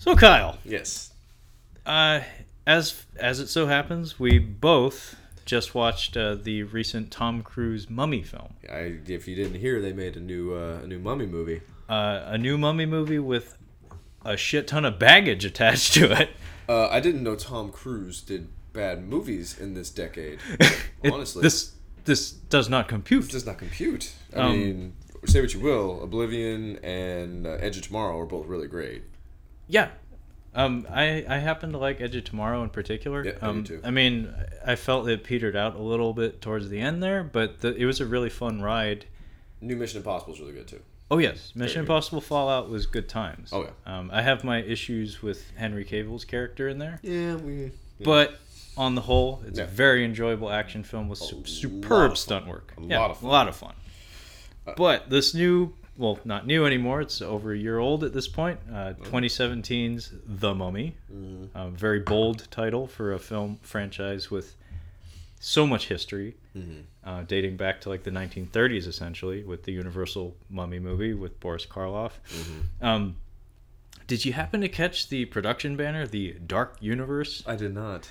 So Kyle, Yes. uh, as as it so happens, we both just watched uh, the recent Tom Cruise Mummy film, I, if you didn't hear, they made a new uh, a new Mummy movie. uh, a new Mummy movie with a shit ton of baggage attached to it. Uh, I didn't know Tom Cruise did bad movies in this decade. It- Honestly, this this does not compute. does not compute. I Um, mean, say what you will, Oblivion and uh, Edge of Tomorrow are both really great. Yeah. Um, I, I happen to like Edge of Tomorrow in particular. Yeah, I do um, too. I mean, I felt it petered out a little bit towards the end there, but the, it was a really fun ride. New Mission Impossible is really good too. Oh yes, Mission Very good. Impossible Fallout was good times. Oh, yeah. Um, I have my issues with Henry Cavill's character in there, Yeah, we. but on the whole, it's Yeah. a very enjoyable action film with su- superb stunt work. A yeah, lot of fun. A lot of fun. Uh, but this new, well, not new anymore. It's over a year old at this point. Uh, Mm-hmm. 2017's The Mummy. A very bold title for a film franchise with so much history, Mm-hmm. uh, dating back to like the 1930s, essentially, with the Universal Mummy movie with Boris Karloff. Mm-hmm. Um, did you happen to catch the production banner, the Dark Universe? I did not.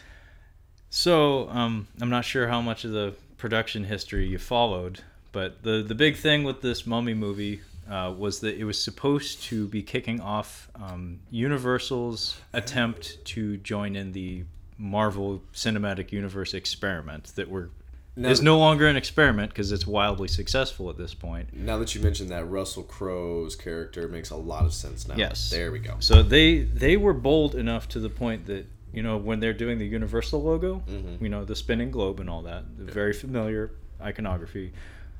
So, um, I'm not sure how much of the production history you followed, but the the big thing with this Mummy movie uh, was that it was supposed to be kicking off um, Universal's attempt to join in the Marvel Cinematic Universe experiment that we're Now, is no longer an experiment because it's wildly successful at this point. now that you mentioned that, Russell Crowe's character makes a lot of sense now. Yes. There we go. So they they were bold enough to the point that you know when they're doing the Universal logo, Mhm. you know the spinning globe and all that, the very familiar iconography.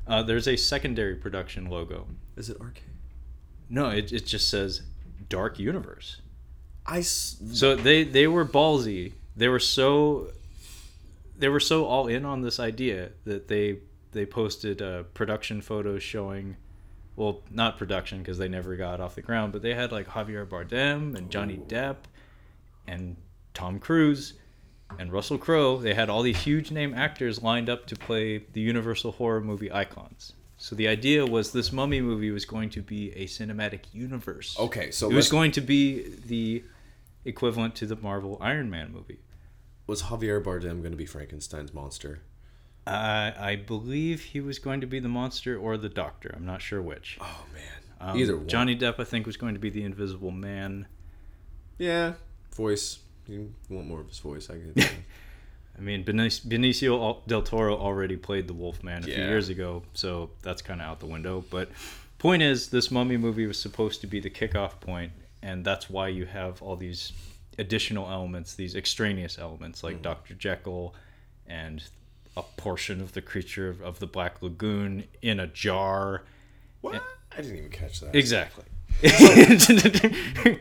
Uh, there's a secondary production logo. Is it arcade? No, it, it just says Dark Universe. I. s- So they they were ballsy. They were so they were so all in on this idea that they they posted uh, production photos showing well not production because they never got off the ground but they had like Javier Bardem and Johnny Ooh. Depp and Tom Cruise and Russell Crowe they had all these huge name actors lined up to play the Universal horror movie icons so the idea was this mummy movie was going to be a cinematic universe Okay, so it was going to be the equivalent to the Marvel Iron Man movie. was Javier Bardem going to be Frankenstein's monster? Uh, I believe he was going to be the monster or the Doctor. I'm not sure which. Oh man, Um, either one. Johnny Depp, I think, was going to be the Invisible Man. Yeah, voice. You want more of his voice? I get. I mean, Benicio del Toro already played the Wolfman a few years ago, so that's kind of out the window. But point is, this Mummy movie was supposed to be the kickoff point, and that's why you have all these additional elements, these extraneous elements like mm. Dr. Jekyll and a portion of the creature of, of the Black Lagoon in a jar. what? Eh, I didn't even catch that. Exactly.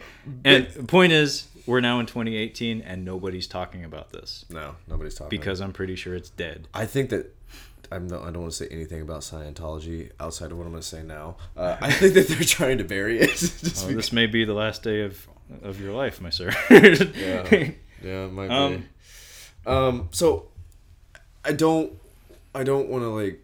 and the point is, we're now in 2018, and nobody's talking about this No, nobody's talking. because I'm pretty sure it's dead. I think that I'm not, I don't want to say anything about Scientology outside of what I'm going to say now. Uh, I think that they're trying to bury it. Just Well, because- this may be the last day of of your life, my sir. yeah, yeah, it might Um, be. Um, so I don't, I don't want to like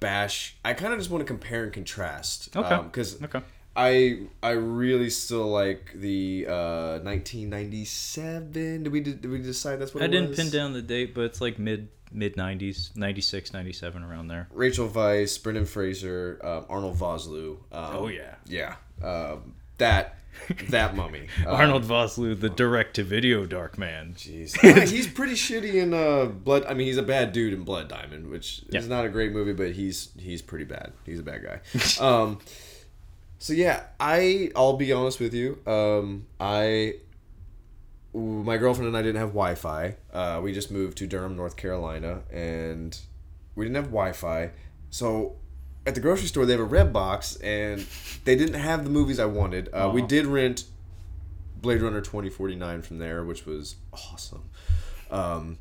bash. I kind of just want to compare and contrast. Okay. Because okay. I I really still like the uh 1997. Did we did we decide that's what I it didn't was? pin down the date, but it's like mid mid 90s, 96, 97 around there. Rachel Weisz, Brendan Fraser, um, Arnold Vosloo. Um, Oh, yeah. yeah. Um, that that mummy. Um, Arnold Vosloo, the direct to video Dark Man. Jeez, Yeah, he's pretty shitty in uh, Blood. I mean, he's a bad dude in Blood Diamond, which Yeah. is not a great movie, but he's he's pretty bad. He's a bad guy. so yeah, I I'll be honest with you. Um, I ooh, my girlfriend and I didn't have Wi-Fi. Uh, we just moved to Durham, North Carolina, and we didn't have Wi-Fi. So at the grocery store, they have a red box, and they didn't have the movies I wanted. Uh, we did rent Blade Runner 2049 from there, which was awesome. Um,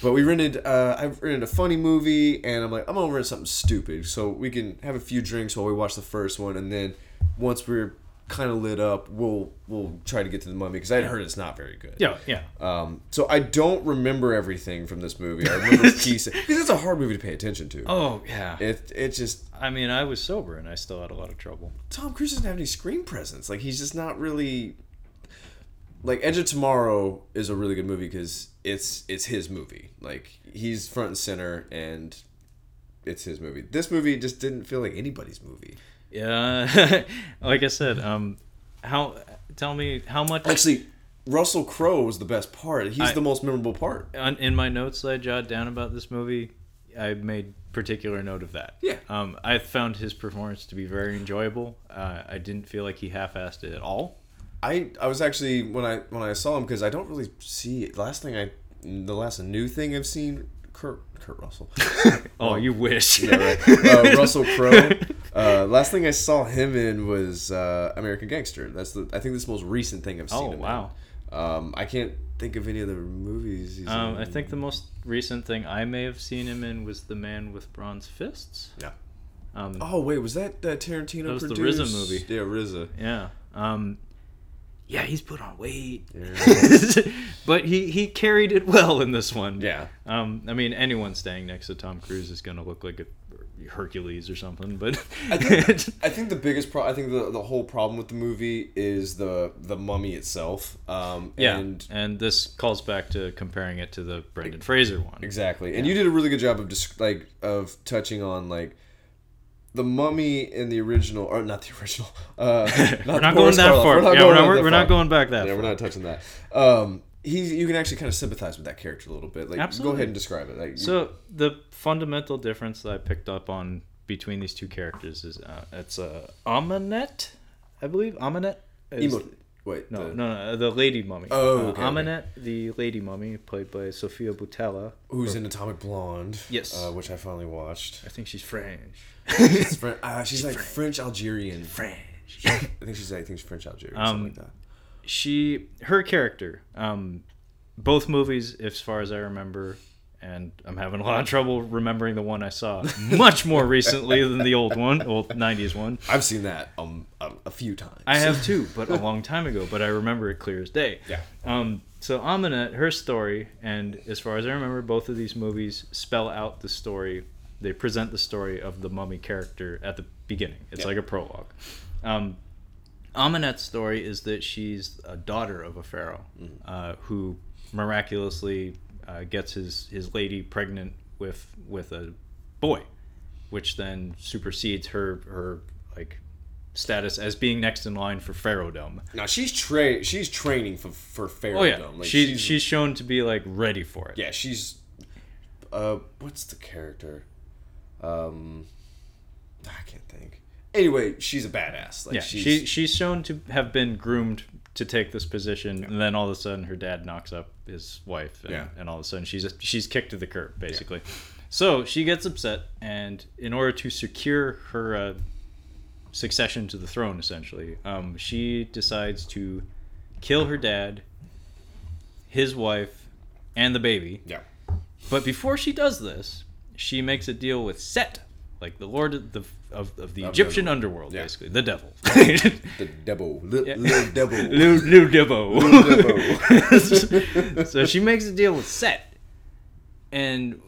but we rented, uh, I rented a funny movie, and I'm like, I'm gonna rent something stupid so we can have a few drinks while we watch the first one, and then once we're kind of lit up, we'll we'll try to get to the mummy because I'd heard it's not very good. Yeah, yeah. Um, so I don't remember everything from this movie. I remember pieces because it's a hard movie to pay attention to. Oh, yeah. It it just I mean, I was sober and I still had a lot of trouble. Tom Cruise doesn't have any screen presence. Like he's just not really. like Edge of Tomorrow is a really good movie because it's it's his movie. Like he's front and center, and it's his movie. This movie just didn't feel like anybody's movie. Yeah, like I said, um, how tell me how much Actually, Russell Crowe was the best part. He's I- the most memorable part. on, in my notes that I jotted down about this movie, I made particular note of that. Yeah. Um, I found his performance to be very enjoyable. Uh, I didn't feel like he half-assed it at all. I I was actually when I when I saw him because I don't really see it. The last thing I the last new thing I've seen Kurt Kurt Russell. Oh, you wish. yeah, right. Uh, Russell Crowe. Uh, last thing I saw him in was uh, American Gangster. That's the I think this most recent thing I've seen. Oh, him in. wow. Um, I can't think of any other movies. He's Um, in. I think the most recent thing I may have seen him in was The Man with Bronze Fists. Yeah. Um, Oh wait, was that uh, Tarantino? That was the produced? RZA movie. Yeah, RZA. Yeah. Um, yeah, he's put on weight. Yeah. but he, he carried it well in this one. Yeah. Um, I mean, anyone staying next to Tom Cruise is going to look like a Hercules or something. But I think, I think the biggest pro- I think the, the whole problem with the movie is the the mummy itself. Um, yeah, and and, this calls back to comparing it to the Brendan Fraser one. exactly. And you did a really good job of just like of touching on like the mummy in the original or not the original. Uh, We're not going that far. We're not yeah, going we're, not, we're not going back that Yeah, far. we're not touching that. Um, he's you can actually kind of sympathize with that character a little bit. Like, go ahead and describe it. Like, you- So the fundamental difference that I picked up on between these two characters is uh, it's uh, Ahmanet, I believe. Ahmanet. is- Emo- wait, No, the- no, no, the lady mummy. Oh, uh, okay, okay. The lady mummy, played by Sofia Boutella. who's in Atomic Blonde? Yes. uh, which I finally watched. I think she's French. She's, French, uh, she's like French Algerian. French. I think she's I think she's French Algerian, Um, something like that. She, her character, um, both movies, as far as I remember, and I'm having a lot of trouble remembering the one I saw much more recently than the old one, old '90s one. I've seen that um a, a few times. I have too, but a long time ago. But I remember it clear as day. Yeah. Um, so Ahmanet, her story, and as far as I remember, both of these movies spell out the story. They present the story of the mummy character at the beginning. It's Yeah. like a prologue. Um, Ahmanet's story is that she's a daughter of a pharaoh uh, who miraculously uh, gets his, his lady pregnant with with a boy, which then supersedes her her like status as being next in line for pharaohdom. Now she's tra- she's training for for Pharaoh. Oh yeah, Like, she, she's shown to be like ready for it. yeah she's uh what's the character um I can't think. Anyway, she's a badass. Like yeah. she's, She she's shown to have been groomed to take this position, and then all of a sudden her dad knocks up his wife, and, Yeah. and all of a sudden she's she's kicked to the curb basically. So she gets upset, and in order to secure her uh, succession to the throne, essentially, um, she decides to kill her dad, his wife, and the baby. yeah. But before she does this, she makes a deal with Set, like the lord of the of, of the Egyptian underworld, Yeah. basically the devil. The devil, Li- Yeah. little devil. Debo. Lil so she makes a deal with Set, and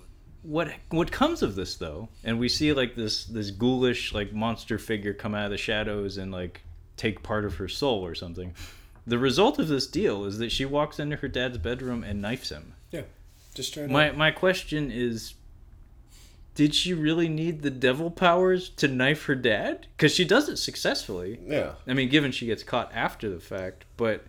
what what comes of this though? And we see like this this ghoulish like monster figure come out of the shadows and like take part of her soul or something. The result of this deal is that she walks into her dad's bedroom and knifes him. yeah, just trying My my question is did she really need the devil powers to knife her dad? Cuz she does it successfully. Yeah. I mean, given she gets caught after the fact, but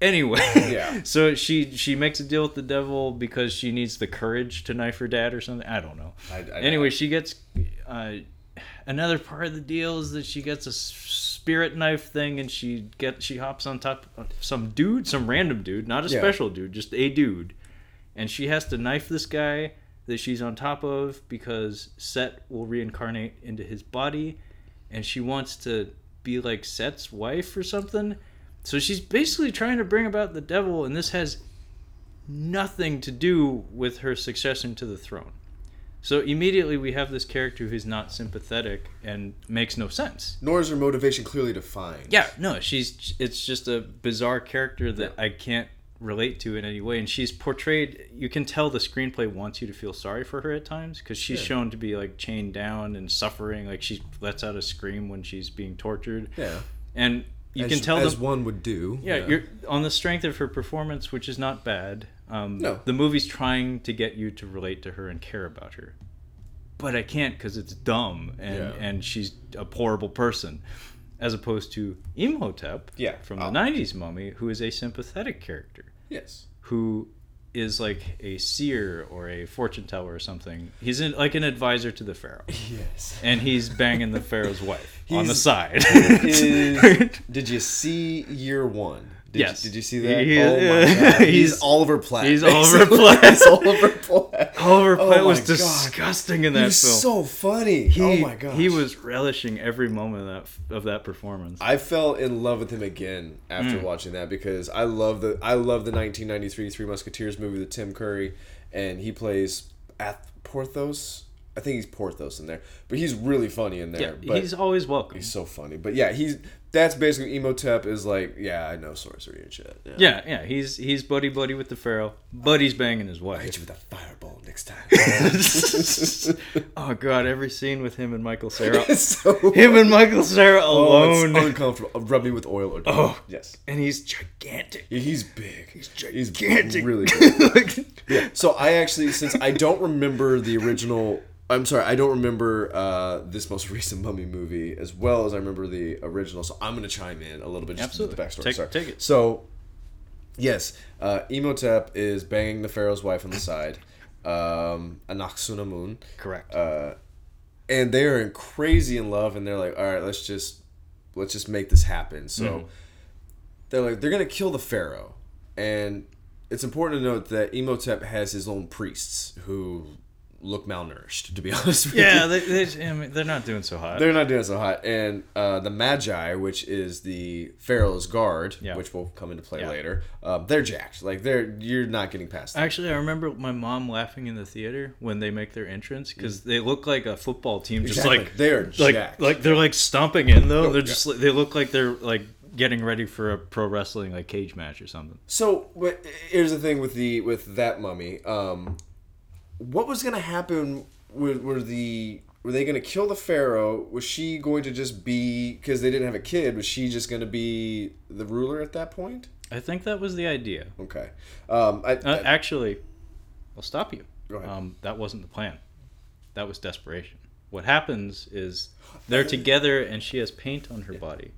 anyway. Yeah. So she she makes a deal with the devil because she needs the courage to knife her dad or something. I don't know. I, I, Anyway, she gets uh, another part of the deal is that she gets a spirit knife thing, and she get she hops on top of some dude, some random dude, not a Yeah. special dude, just a dude, and she has to knife this guy that she's on top of because Set will reincarnate into his body, and she wants to be like Set's wife or something. So she's basically trying to bring about the devil, and this has nothing to do with her succession to the throne. So immediately we have this character who's not sympathetic and makes no sense. Nor is her motivation clearly defined. Yeah, no, she's it's just a bizarre character that I can't relate to in any way and she's portrayed you can tell the screenplay wants you to feel sorry for her at times cuz she's Yeah. shown to be like chained down and suffering like she lets out a scream when she's being tortured Yeah. and you as, can tell as the one would do. yeah, you're on the strength of her performance, which is not bad. Um, No. the movie's trying to get you to relate to her and care about her, but I can't because it's dumb and Yeah. and she's a horrible person, as opposed to Imhotep, Yeah. from the Oh. '90s mummy, who is a sympathetic character yes. who is like a seer or a fortune teller or something. He's in, like an advisor to the pharaoh, Yes. and he's banging the pharaoh's wife on the side. Is, did you see year one? Did Yes. You, did you see that? He- oh my god. He's, He's- Oliver Platt. he's Oliver. Platt. he's Oliver Platt. Oliver Oh Platt was God. disgusting in that He's film. so funny. he, oh my god. he was relishing every moment of that of that performance. I fell in love with him again after Mm. watching that because I love the I love the 1993 Three Musketeers movie with Tim Curry, and he plays Ath- Porthos. I think he's Porthos in there, but he's really funny in there. yeah, but he's always welcome. he's so funny. But yeah, he's that's basically Imhotep is like yeah I know sorcery and shit. Yeah. yeah, yeah, he's he's buddy buddy with the pharaoh. Buddy's banging his wife. I Hit you with a fireball next time. oh god, every scene with him and Michael Cera. So him and Michael Cera alone, oh, it's uncomfortable. Uh, rub me with oil or Oh. yes. and he's gigantic. Yeah, He's big. He's gigantic. really big. Yeah. So I actually, since I don't remember the original, I'm sorry, I don't remember uh, this most recent Mummy movie as well as I remember the original. So I'm gonna chime in a little bit just Absolutely. with the backstory. Take- sorry. take it. So, yes, uh, Imhotep is banging the pharaoh's wife on the side, um, Anck-su-namun, Correct. uh, and they are in crazy in love, and they're like, all right, let's just let's just make this happen. So Mm-hmm. they're like, they're gonna kill the pharaoh, and it's important to note that Imhotep has his own priests who look malnourished. To be honest with yeah, you. they, they, I mean, they're not doing so hot. They're not doing so hot, and uh, the Magi, which is the Pharaoh's guard, Yeah. which will come into play Yeah. later, um, they're jacked. Like they're you're not getting past. That. Actually, I remember my mom laughing in the theater when they make their entrance because they look like a football team, just Exactly. like they are like jacked. like they're like stomping in though. Oh, They're yeah. just like, they look like they're like getting ready for a pro wrestling like cage match or something. So, but here's the thing with the with that mummy. Um, what was gonna happen? Were, were the were they gonna kill the pharaoh? Was she going to just be because they didn't have a kid? Was she just gonna be the ruler at that point? I think that was the idea. Okay. Um, I, Uh, I- actually, I'll stop you. Go ahead. Um, that wasn't the plan. That was desperation. What happens is they're together and she has paint on her body,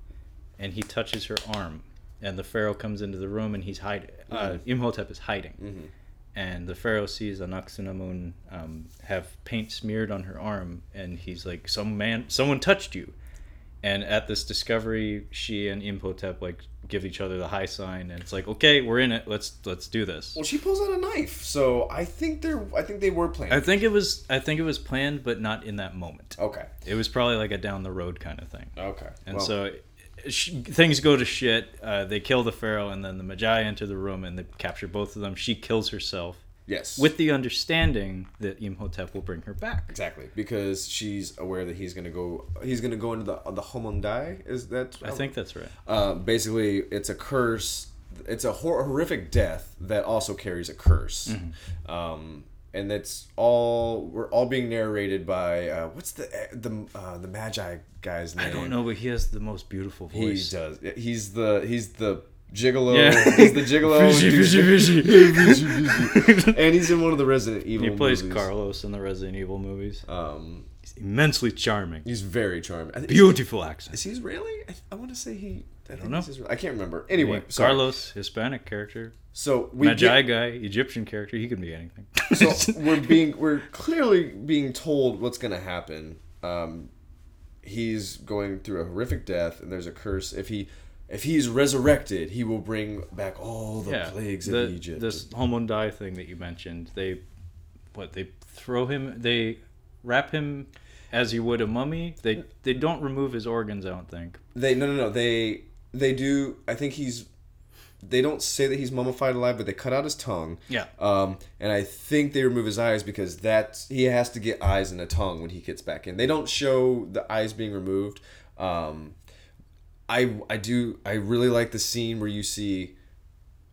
and he touches her arm, and the pharaoh comes into the room and he's hiding. Uh, Mm-hmm. Imhotep is hiding, and the pharaoh sees Anck-su-namun um, have paint smeared on her arm, and he's like, "Some man, someone touched you." And at this discovery, she and Imhotep like give each other the high sign, and it's like, "Okay, we're in it. Let's let's do this." well, she pulls out a knife, so I think they're. I think they were planned. I think it was I think it was planned, but not in that moment. okay. It was probably like a down the road kind of thing. Okay. And Well, so sh- things go to shit. Uh, they kill the pharaoh, and then the magi enter the room and they capture both of them. She kills herself yes. with the understanding that Imhotep will bring her back. Exactly, because she's aware that he's gonna go. He's gonna go into the the Homondai. Is that? I think that's right. Uh, basically, it's a curse. It's a hor- horrific death that also carries a curse. Mm-hmm. Um, and that's all. We're all being narrated by uh, what's the the uh, the Magi guy's name? I don't know, but he has the most beautiful voice. He does. He's the he's the gigolo. Yeah. He's the gigolo. Fishy, fishy, fishy. and he's in one of the Resident Evil. he plays movies. Carlos in the Resident Evil movies. Um, He's immensely charming. he's very charming. Beautiful accent. Is he Israeli? I, I want to say he. I, don't know. Israeli. I can't remember. Anyway, Yeah. Carlos, Hispanic character. So we Magi get- guy, Egyptian character. He can be anything. so we're being we're clearly being told what's going to happen. Um, he's going through a horrific death, and there's a curse. If he if he's resurrected, he will bring back all the yeah, plagues the, of Egypt. This Homondai thing that you mentioned, they, what they throw him, they wrap him as you would a mummy. They they don't remove his organs. I don't think. They no no no they they do. I think he's. They don't say that he's mummified alive, but they cut out his tongue. Yeah. Um, and I think they remove his eyes because that's he has to get eyes and a tongue when he gets back in. They don't show the eyes being removed. Um, I I do I really like the scene where you see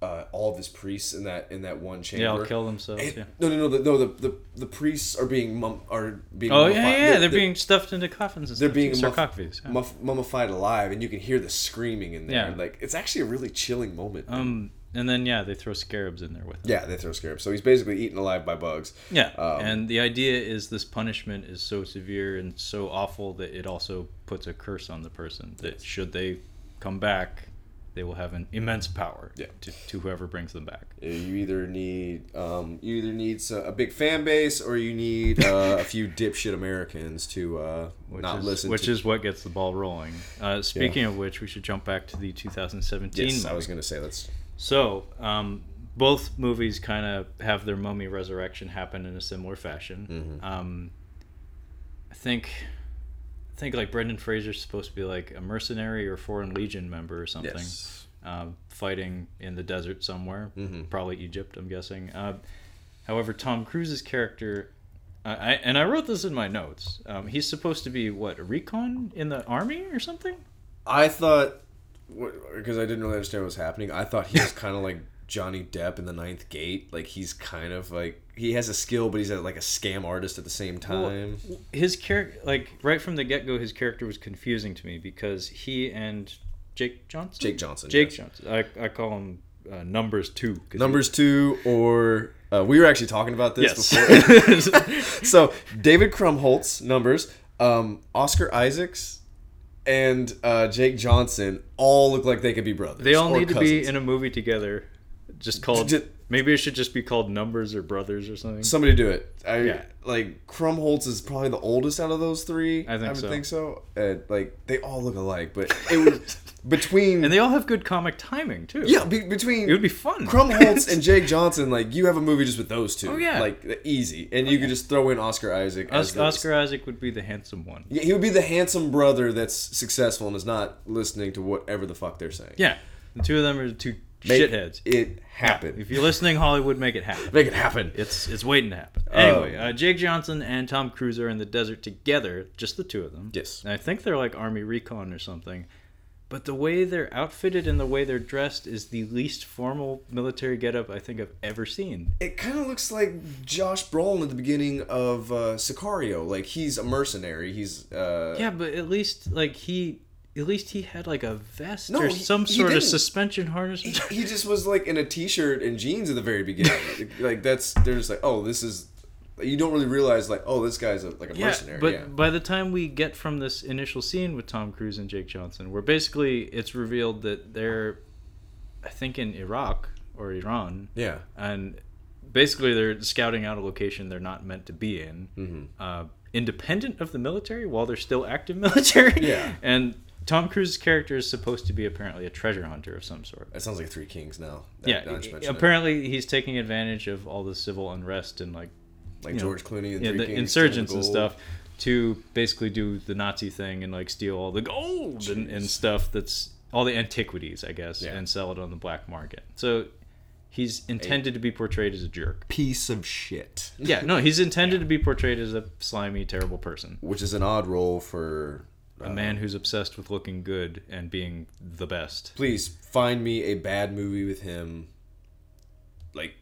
uh, all of his priests in that in that one chamber. Yeah, I'll kill themselves. And- Yeah. No, no, no, the, no. The, the the priests are being mum, are being. Oh yeah, mummified. yeah. They're, being stuffed into coffins. And they're stuff, being muff- yeah. muff, mummified alive, and you can hear the screaming in there. Yeah. Like it's actually a really chilling moment. Um, and then yeah, they throw scarabs in there with. Them. yeah, they throw scarabs. So he's basically eaten alive by bugs. Yeah, Um, and the idea is this punishment is so severe and so awful that it also puts a curse on the person. That should they come back, they will have an immense power Yeah. to, to whoever brings them back. Uh, You either need um, you either need a big fan base or you need uh, a few dipshit Americans to uh, Which not is, listen. which to, is what gets the ball rolling. Uh, speaking of which, we should jump back to the 2017. yes, I was gonna say that's So, um, both movies kind of have their mummy resurrection happen in a similar fashion. Mm-hmm. Um, I think, think like Brendan Fraser's supposed to be like a mercenary or foreign legion member or something, yes. um, fighting in the desert somewhere, Mhm. probably Egypt, I'm guessing. Uh, however, Tom Cruise's character. I, I, and I wrote this in my notes. Um, he's supposed to be what a recon in the army or something. I thought because I didn't really understand what was happening. I thought he was kind of like Johnny Depp in The Ninth Gate. Like he's kind of like he has a skill, but he's a, like a scam artist at the same time. his character like right from the get-go his character was confusing to me because he and jake johnson Jake Johnson. jake yes. johnson I, I call him uh, numbers two 'cause he- Numbers two, or uh, we were actually talking about this yes before. so David Krumholtz numbers, um, Oscar Isaacs, and uh, Jake Johnson all look like they could be brothers. they all need to be in a movie together just called maybe it should just be called numbers or brothers or something Somebody do it. I Yeah. like Krumholtz is probably the oldest out of those three. I think would so. think so. And like they all look alike, but it was between and they all have good comic timing too yeah be, between it would be fun Krumholtz and Jake Johnson. Like you have a movie just with those two. Oh, yeah. like easy, and you could just throw in Oscar Isaac. Os- oscar isaac would be the handsome one Yeah, he would be the handsome brother that's successful and is not listening to whatever the fuck they're saying. yeah the two of them are two Make shitheads It happen. if you're listening hollywood make it happen Make it happen. It's it's waiting to happen. Anyway, Um, uh, Jake Johnson and Tom Cruise are in the desert together, just the two of them. Yes. And I think they're like Army Recon or something. But the way they're outfitted and the way they're dressed is the least formal military getup I think I've ever seen. It kind of looks like Josh Brolin at the beginning of uh, Sicario. Like he's a mercenary. He's uh, Yeah, but at least like he, at least he had like a vest No, or he- some he sort of suspension harness. he, he just was like in a t-shirt and jeans at the very beginning. like that's they're just like, oh, this is. You don't really realize like, oh, this guy's a, like a Yeah, mercenary. but yeah. by the time we get from this initial scene with Tom Cruise and Jake Johnson, where basically it's revealed that they're, I think, in Iraq or Iran, Yeah. and basically they're scouting out a location they're not meant to be in, Mm-hmm. uh, independent of the military while they're still active military. Yeah. and Tom Cruise's character is supposed to be apparently a treasure hunter of some sort. That sounds like Three Kings now. Yeah, that it. apparently he's taking advantage of all the civil unrest and like like you know, George Clooney and yeah, Three the Kings, insurgents and stuff to basically do the Nazi thing and like steal all the gold and, and stuff that's all the antiquities, I guess, Yeah. and sell it on the black market. So he's intended to be portrayed as a jerk. Piece of shit. Yeah, no, he's intended to be portrayed as a slimy, terrible person. Which is an odd role for. A man who's obsessed with looking good and being the best. Please find me a bad movie with him. Like,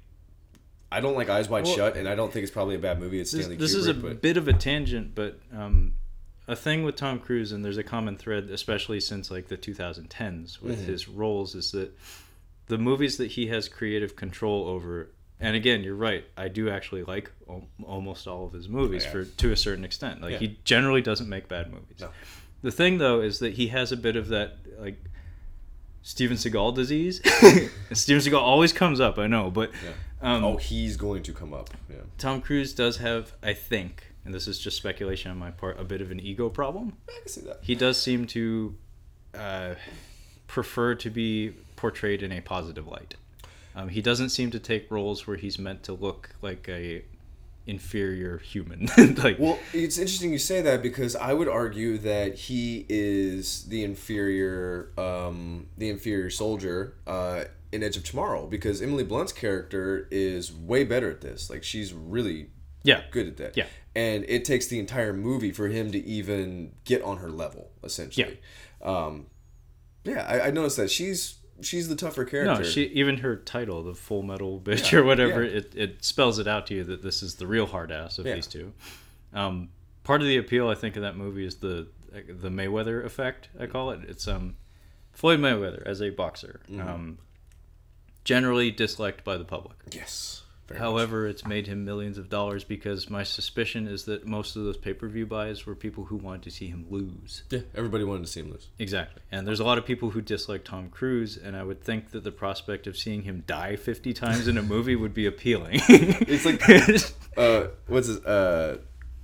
I don't like Eyes Wide Well, Shut, and I don't think it's probably a bad movie. It's This, Stanley this Kubrick, is a but bit of a tangent, but um, a thing with Tom Cruise, and there's a common thread, especially since like the 2010s with Mm-hmm. his roles, is that the movies that he has creative control over. And again, you're right. I do actually like almost all of his movies Yeah. for to a certain extent. Like Yeah. he generally doesn't make bad movies. No. The thing though is that he has a bit of that like Steven Seagal disease. Steven Seagal always comes up, I know, but um, oh, he's going to come up. Yeah, Tom Cruise does have, I think, and this is just speculation on my part, a bit of an ego problem. I can see that. He does seem to uh, prefer to be portrayed in a positive light. Um, he doesn't seem to take roles where he's meant to look like a inferior human. like, Well, it's interesting you say that because I would argue that he is the inferior, um, the inferior soldier uh, in Edge of Tomorrow because Emily Blunt's character is way better at this. Like she's really yeah, good at that. Yeah. And it takes the entire movie for him to even get on her level, essentially. Um, yeah, I, I noticed that she's she's the tougher character. No, she even her title, the Full Metal Bitch or whatever, yeah. it, it spells it out to you that this is the real hard ass of Yeah. these two. Um, part of the appeal, I think, of that movie is the the Mayweather effect. I call it. It's um, Floyd Mayweather as a boxer, Mm-hmm. um, generally disliked by the public. yes. Very much. However, it's made him millions of dollars because my suspicion is that most of those pay per view buys were people who wanted to see him lose. yeah, everybody wanted to see him lose. Exactly. And there's a lot of people who dislike Tom Cruise, and I would think that the prospect of seeing him die 50 times in a movie would be appealing. It's like uh, what's his uh,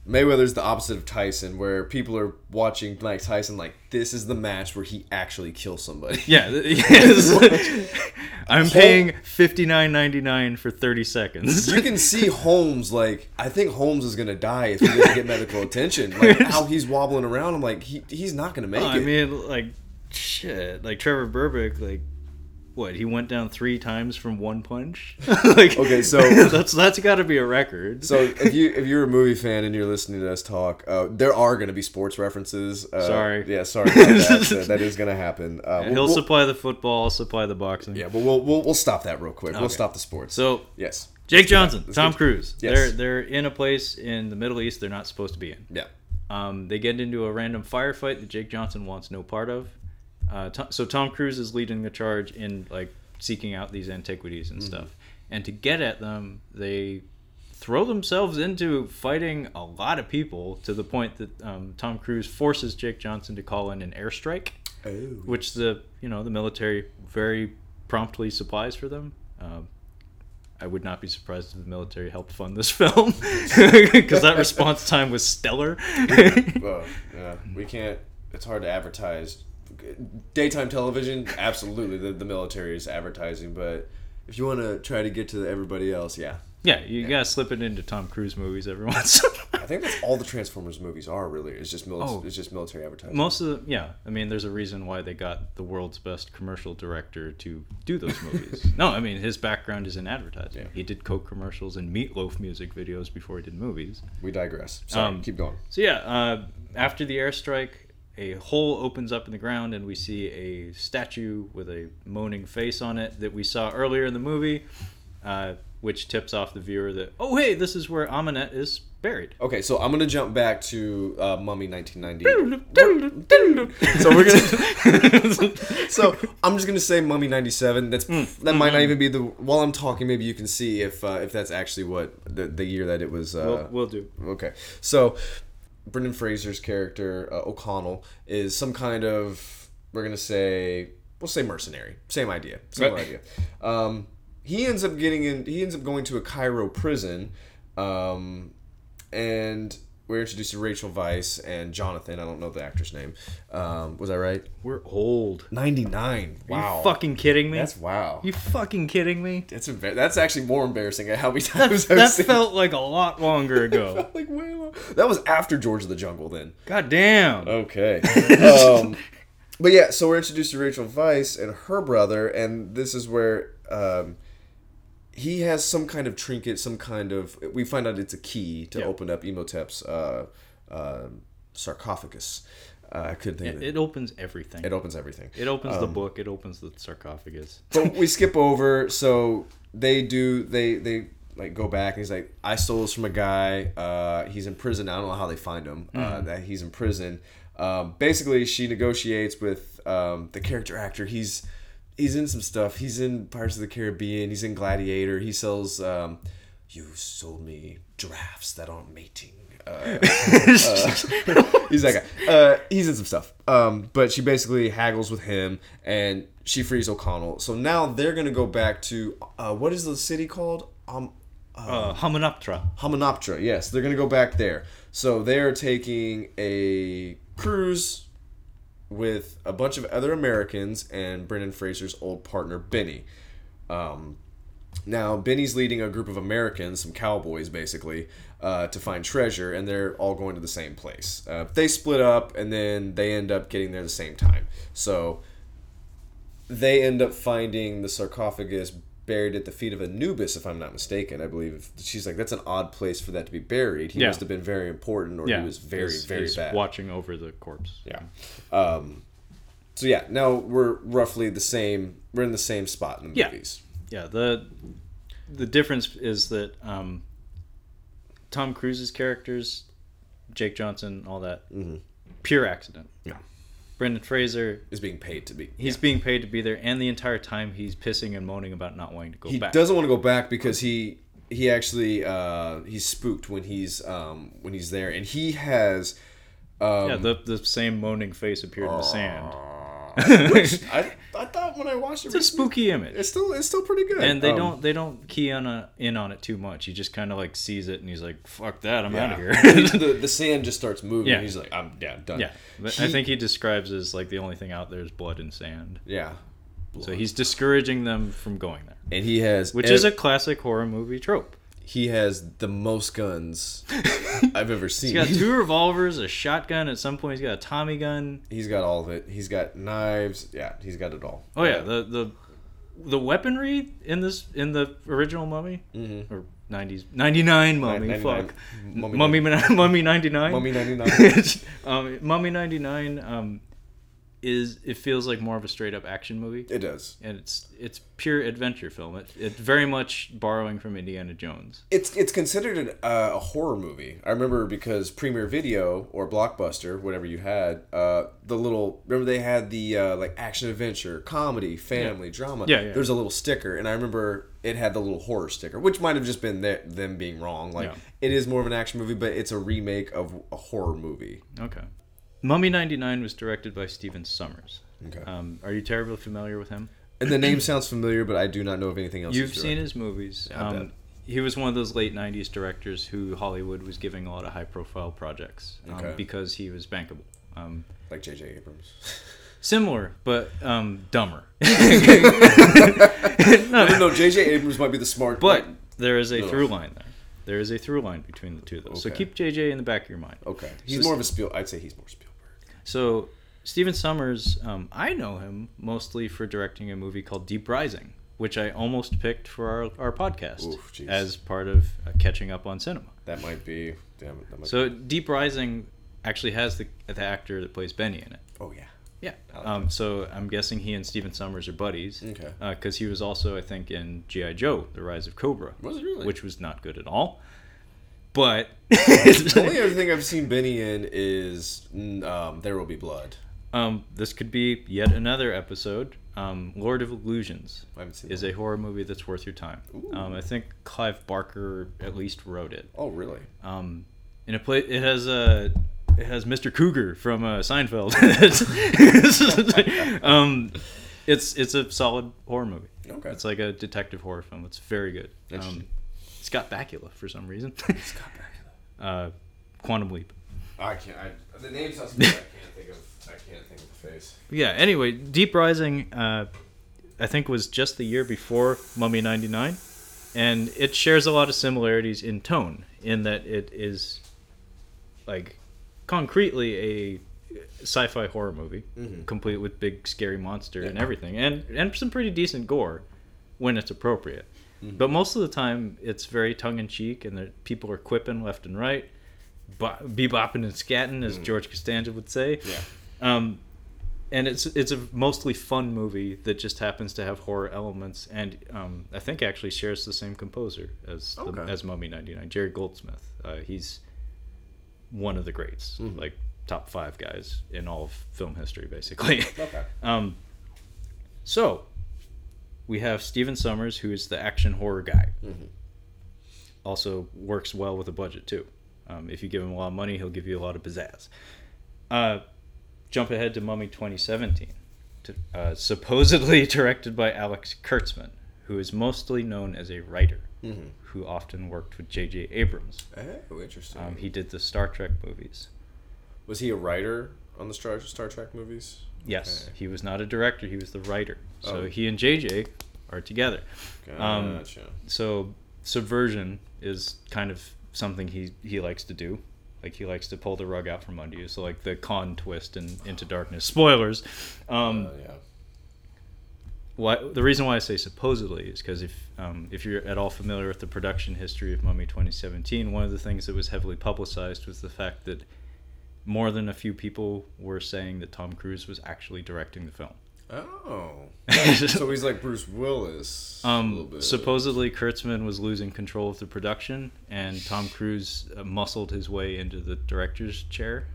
Mayweather's the opposite of Tyson, where people are watching Mike Tyson like this is the match where he actually kills somebody. yeah. yes. I'm paying 59.99 for 30 seconds. You can see Holmes like I think Holmes is gonna die if he doesn't get medical attention. Like how he's wobbling around, I'm like he, he's not gonna make oh, I it. I mean, like, shit. Like, Trevor Berbick, like, what? He went down three times from one punch? like, Okay, so- that's that's got to be a record. so if you if you're a movie fan and you're listening to us talk, uh, there are going to be sports references. Uh, Sorry. yeah, sorry. That. That- is going to happen. Uh, we'll- He'll we'll- supply the football, I'll supply the boxing. yeah, but we'll, we'll we'll stop that real quick. We'll stop the sports. So, yes, Jake Johnson, let's Tom Cruise. Yes. They're they're in a place in the Middle East they're not supposed to be in. yeah, Um, they get into a random firefight that Jake Johnson wants no part of. Uh, so Tom Cruise is leading the charge in like seeking out these antiquities and stuff. And to get at them, they throw themselves into fighting a lot of people to the point that um, Tom Cruise forces Jake Johnson to call in an airstrike, oh. which the you know the military very promptly supplies for them. Um, I would not be surprised if the military helped fund this film because that response time was stellar. Well, yeah, we can't. It's hard to advertise. Daytime television, absolutely. The, the military is advertising, but if you want to try to get to everybody else, yeah, Yeah, you gotta slip it into Tom Cruise movies every once. in a I while. I think that's all the Transformers movies are. Really, it's just mili- Oh. it's just military advertising. Most of the yeah, I mean, there's a reason why they got the world's best commercial director to do those movies. no, I mean his background is in advertising. Yeah. He did Coke commercials and Meatloaf music videos before he did movies. we digress. Sorry, Um, keep going. So yeah, uh, after the airstrike, a hole opens up in the ground, and we see a statue with a moaning face on it that we saw earlier in the movie, uh, which tips off the viewer that oh hey, this is where Ahmanet is buried. Okay, so I'm gonna jump back to uh, Mummy 1990. so we're gonna. so I'm just gonna say Mummy 97. That's that might not even be the. While I'm talking, maybe you can see if uh, if that's actually what the, the year that it was. Uh, we'll, we'll do. Okay, so Brendan Fraser's character uh, O'Connell is some kind of we're gonna say we'll say mercenary. Same idea. Same idea. Um, he ends up getting in. He ends up going to a Cairo prison, um, and we're introduced to Rachel Weisz and Jonathan. I don't know the actor's name. Um, was I right? We're old. Ninety nine. Are Wow. you fucking kidding me? That's wow. you fucking kidding me? That's embar- that's actually more embarrassing at how many times I've that seen. felt like a lot longer ago. like way long. That was after George of the Jungle. Then. God damn. Okay. um, but yeah, so we're introduced to Rachel Weisz and her brother, and this is where um, he has some kind of trinket, some kind of. We find out it's a key to Yeah. open up Imhotep's uh, uh, sarcophagus. Uh, I couldn't think of it. It opens everything. It opens everything. It opens the book. It opens the sarcophagus. but we skip over so they do they they like go back and he's like i stole this from a guy uh he's in prison i don't know how they find him uh that he's in prison um basically she negotiates with um the character actor he's he's in some stuff he's in pirates of the caribbean he's in gladiator he sells um you sold me giraffes that aren't mating uh, he's that guy. Uh, he's in some stuff. Um, but she basically haggles with him, and she frees O'Connell. So now they're gonna go back to uh, what is the city called? Um, Uh, Hamunaptra. Hamunaptra. Yes, they're gonna go back there. So they're taking a cruise with a bunch of other Americans and Brendan Fraser's old partner Benny. Um, now Benny's leading a group of Americans, some cowboys basically, uh, to find treasure, and they're all going to the same place. Uh, they split up, and then they end up getting there the same time. So they end up finding the sarcophagus buried at the feet of Anubis, if I'm not mistaken. I believe she's like, that's an odd place for that to be buried. He Yeah. must have been very important, or Yeah, he was very, he's- very he's bad. Watching over the corpse. Yeah. Um, So yeah, now we're roughly the same. We're in the same spot in the Yeah. movies. Yeah, the the difference is that um, Tom Cruise's characters, Jake Johnson, all that, mm-hmm. pure accident. Yeah. Brendan Fraser, Is being paid to be. he's being paid to be there, and the entire time he's pissing and moaning about not wanting to go he back. He doesn't want to go back because he he actually uh, he's spooked when he's um, when he's there, and he has. Um, yeah, the the same moaning face appeared in the sand. which I, I thought when I watched it, It's a spooky image. It's still it's still pretty good. and they Um, don't they don't key on a, in on it too much. He just kind of like sees it and he's like, "Fuck that, I'm out of here." the, the sand just starts moving. Yeah. He's like, I'm yeah, done. yeah, but I think he describes as like the only thing out there is blood and sand. yeah. So he's discouraging them from going there, And he has which ev- is a classic horror movie trope. He has the most guns I've ever seen. He's got two revolvers, a shotgun. At some point, he's got a Tommy gun. He's got all of it. He's got knives. Yeah, he's got it all. Oh yeah, the the the weaponry in this in the original Mummy Mhm. or nineties ninety nine Mummy. 99. Fuck, Mummy Mummy Mummy ninety nine. Mummy 99. um, Mummy ninety nine um, is it feels like more of a straight up action movie, It does. and it's it's pure adventure film. It, it's very much borrowing from Indiana Jones. It's it's considered an, uh, a horror movie. I remember because Premiere Video or Blockbuster, whatever you had, uh, the little remember they had the uh, like action adventure, comedy, family, drama. Yeah, yeah. There's a little sticker, and I remember it had the little horror sticker, which might have just been their, them being wrong. Like Yeah. it is more of an action movie, but it's a remake of a horror movie. Okay. Mummy ninety nine was directed by Stephen Sommers. Okay. Um, are you terribly familiar with him? And the name sounds familiar, but I do not know of anything else. You've seen his movies. Yeah, um, he was one of those late '90s directors who Hollywood was giving a lot of high-profile projects um, Okay. because he was bankable. Um, like J.J. Abrams. similar, but um, dumber. no, no, J.J. Abrams might be the smart, But there is a Ugh. through line there. There is a through line between the two of those. So Okay. keep JJ in the back of your mind. okay, he's So- more of a Spiel. I'd say he's more Spielberg. So Stephen Sommers, um, I know him mostly for directing a movie called Deep Rising, which I almost picked for our, our podcast Oof, as part of uh, catching up on cinema. That might be. Damn it. That might So Deep Rising actually has the the actor that plays Benny in it. oh yeah. Yeah. Like Um, so I'm guessing he and Stephen Sommers are buddies. Okay. Because he was also, I think, in GI Joe: The Rise of Cobra. Was it really? Which was not good at all. But The only other thing I've seen Benny in is um, There Will Be Blood. um, this could be yet another episode. Um, Lord of Illusions I haven't seen is that. a horror movie that's worth your time. Um, I think Clive Barker at least wrote it. Oh really? Um, and it play it has a it has Mr. Kruger from uh, Seinfeld. um, it's it's a solid horror movie. Okay. It's like a detective horror film. It's very good. Um, Interesting. it's Bakula for some reason. Scott Bakula. uh, Quantum Leap. I can't. I, the name sounds good. I can't think of. I can't think of the face. Yeah. Anyway, Deep Rising, uh, I think was just the year before Mummy '99, and it shares a lot of similarities in tone, in that it is like concretely a sci-fi horror movie, Mhm. complete with big scary monster and everything, and and some pretty decent gore when it's appropriate. Mhm. But most of the time, it's very tongue in cheek, and the people are quipping left and right, bo- bebopping and scatting, as Mhm. George Costanza would say. Yeah. Um, and it's it's a mostly fun movie that just happens to have horror elements, and um, I think actually shares the same composer as the, Okay. as Mummy '99, Jerry Goldsmith. Uh, he's one of the greats, Mhm. like top five guys in all of film history, basically. Okay. um, so we have Stephen Sommers, who is the action horror guy. Mhm. Also works well with a budget too. Um, if you give him a lot of money, he'll give you a lot of pizzazz. Uh, jump ahead to Mummy 2017, to, uh, supposedly directed by Alex Kurtzman, who is mostly known as a writer, Mhm. who often worked with J.J. Abrams. Oh, interesting. Um, he did the Star Trek movies. was he a writer on the Star Star Trek movies? Yes, Okay. he was not a director; he was the writer. So Oh. he and J.J. are together. Um, Gotcha. so subversion is kind of something he he likes to do like he likes to pull the rug out from under you so like the Khan twist and into darkness spoilers um Uh, yeah. why the reason why i say supposedly is because if um, if you're at all familiar with the production history of mummy 2017 one of the things that was heavily publicized was the fact that more than a few people were saying that Tom Cruise was actually directing the film. Oh, so he's like Bruce Willis. a little Um, bit. supposedly, Kurtzman was losing control of the production, and Tom Cruise uh, muscled his way into the director's chair.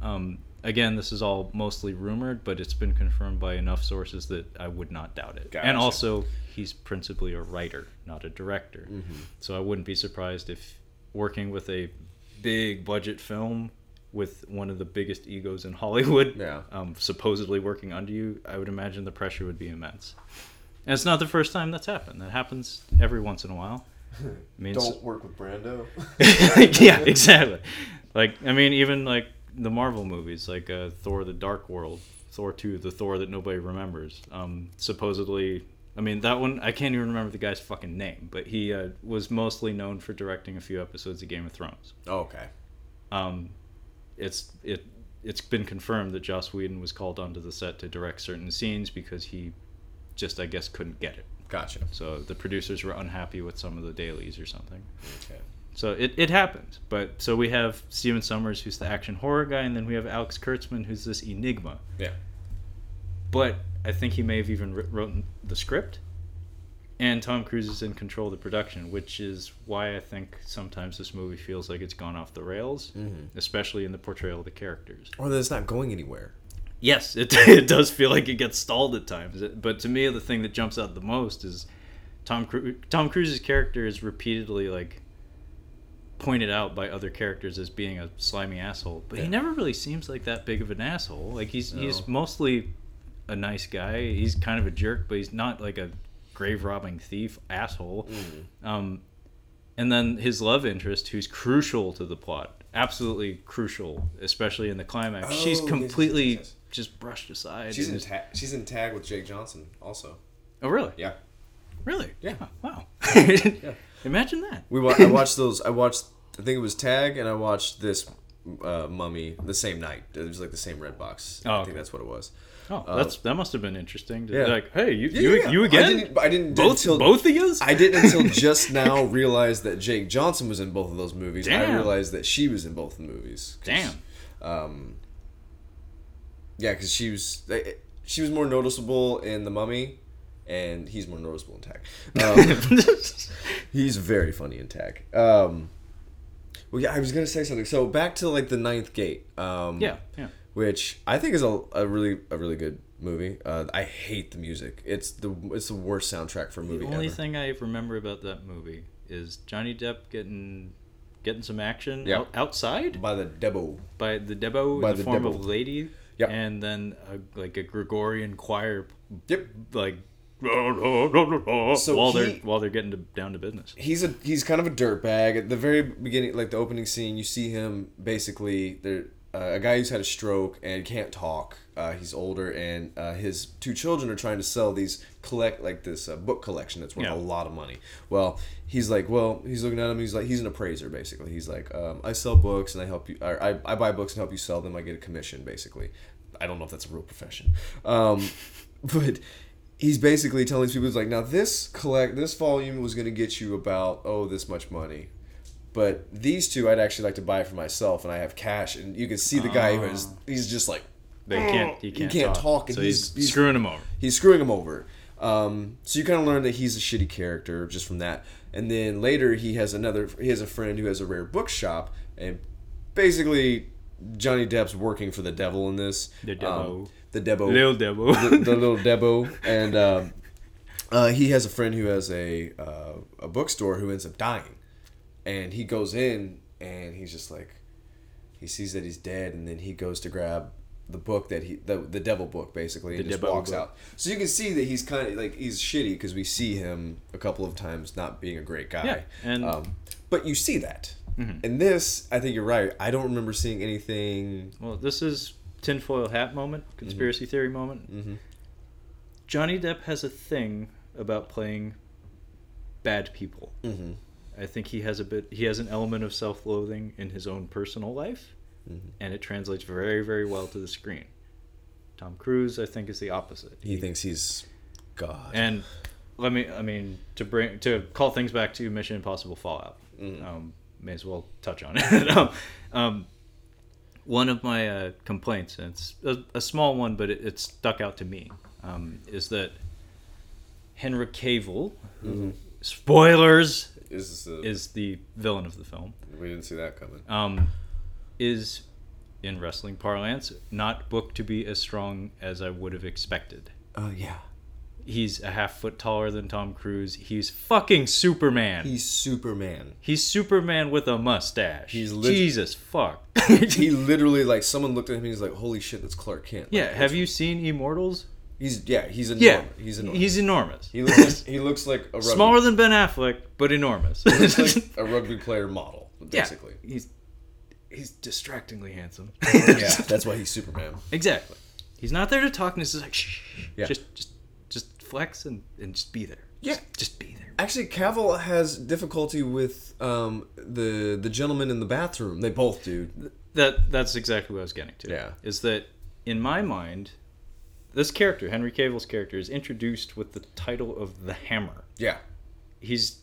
Um, again, this is all mostly rumored, but it's been confirmed by enough sources that I would not doubt it. Gotcha. And also, he's principally a writer, not a director. Mm-hmm. So I wouldn't be surprised if working with a big budget film with one of the biggest egos in Hollywood, Yeah. um, supposedly working under you, I would imagine the pressure would be immense. And it's not the first time that's happened. That happens every once in a while. I mean, Don't work with Brando. yeah, exactly. Like, I mean, even like the Marvel movies, like uh, Thor: The Dark World, Thor Two, the Thor that nobody remembers. Um, supposedly, I mean, that one I can't even remember the guy's fucking name, but he uh, was mostly known for directing a few episodes of Game of Thrones. okay. Um, it's it it's been confirmed that Joss Whedon was called onto the set to direct certain scenes because he just, I guess, couldn't get it. Gotcha. So the producers were unhappy with some of the dailies or something. Okay. So it, it happens. But so we have Stephen Sommers, who's the action horror guy, and then we have Alex Kurtzman, who's this enigma. Yeah. But I think he may have even written the script. And Tom Cruise is in control of the production, which is why I think sometimes this movie feels like it's gone off the rails, Mm-hmm. especially in the portrayal of the characters. Or that it's not going anywhere. Yes, it, it does feel like it gets stalled at times. But to me, the thing that jumps out the most is Tom Cru- Tom Cruise's character is repeatedly like pointed out by other characters as being a slimy asshole, but he never really seems like that big of an asshole. Like he's he's mostly a nice guy. He's kind of a jerk, but he's not like a grave robbing thief asshole. Mm-hmm. Um, and then his love interest, who's crucial to the plot, absolutely crucial, especially in the climax. Oh, She's yes, yes, completely yes, yes. just brushed aside. She's in tag. She's in tag with Jake Johnson also. oh, really? Yeah. Really? Yeah. Oh, wow. Imagine that. We wa- I watched those. I watched. I think it was Tag, and I watched this uh, Mummy the same night. It was like the same red box. Oh, I okay. think that's what it was. Oh, that's that must have been interesting. Yeah. Like, hey, you Yeah, you, yeah, you I again? didn't- I didn't both until- both of you. I didn't until just now realize that Jake Johnson was in both of those movies. I realized that she was in both the movies. Damn. Um, yeah, because she was she was more noticeable in the Mummy, and he's more noticeable in Tag. Um, he's very funny in Tag. Um, well, yeah, I was gonna say something. So back to like the Ninth Gate. Um, yeah, yeah. Which I think is a, a really a really good movie. Uh, I hate the music. It's the it's the worst soundtrack for a movie The only ever. thing I remember about that movie is Johnny Depp getting getting some action out, outside By the Debo. by the Debo By in the, the form Debo. of lady, Yep. and then a, like a Gregorian choir, Yep. like while they're while they're getting to, down to business. He's a he's kind of a dirtbag. At the very beginning, like the opening scene, you see him basically there. Uh, a guy who's had a stroke and can't talk. Uh, he's older, and uh, his two children are trying to sell these collect like this uh, book collection that's worth Yeah. a lot of money. Well, he's like, well, he's looking at him. He's like, he's an appraiser basically. He's like, um, I sell books and I help you. Or I I buy books and help you sell them. I get a commission basically. I don't know if that's a real profession, um, but he's basically telling these people he's like, now this collect this volume was going to get you about oh this much money. But these two, I'd actually like to buy for myself, and I have cash. And you can see the guy who is, he's just like, They can't. He He can't, can't talk, talk, and so he's- he's, he's- screwing him over. he's screwing him over. Um, so you kind of learn that he's a shitty character just from that. And then later he has another. He has a friend who has a rare bookshop, and basically Johnny Depp's working for the devil in this. The Um, the Debo. Lil Debo. the, the little Debo, and um, uh, he has a friend who has a uh, a bookstore who ends up dying, and he goes in and he's just like, he sees that he's dead, and then he goes to grab the book that he the the devil book basically and The just walks book. out. So you can see that he's kind of like he's shitty because we see him a couple of times not being a great guy. Yeah, and- um, but you see that. Mhm. In this, I think you're right. I don't remember seeing anything. Well, this is tinfoil hat moment, conspiracy theory moment. Mhm. Johnny Depp has a thing about playing bad people. Mm-hmm. I think he has a bit. He has an element of self-loathing in his own personal life, Mhm. and it translates very, very well to the screen. Tom Cruise, I think, is the opposite. He thinks he's God. And let me, I mean, to bring to call things back to Mission Impossible Fallout. Mhm. Um, may as well touch on it. um, um, one of my uh, complaints, and it's a, a small one, but it, it stuck out to me, um, is that Henry Cavill, who, spoilers, Is, uh, is the villain of the film, we didn't see that coming. um, is, in wrestling parlance, not booked to be as strong as I would have expected. Oh yeah, He's a half foot taller than Tom Cruise. He's fucking Superman. he's Superman. He's Superman with a mustache. He's lit- Jesus fuck. he literally like someone looked at him and he's like, "Holy shit, that's Clark Kent." Like, yeah, have you seen Immortals? He's yeah, he's enormous. Yeah, he's enormous. He's enormous. he looks like, he looks like a rugby, Smaller than Ben Affleck, but enormous. looks like a rugby player model, basically. Yeah, he's he's distractingly handsome. Yeah, that's why he's Superman. exactly. He's not there to talk, and he's just like, shh, Yeah. just just just flex and, and just be there. Yeah. just, just be there. Actually, Cavill has difficulty with um, the the gentleman in the bathroom. They both do. That that's exactly what I was getting to. Yeah. is that in my mind, this character, Henry Cavill's character, is introduced with the title of the Hammer. Yeah, he's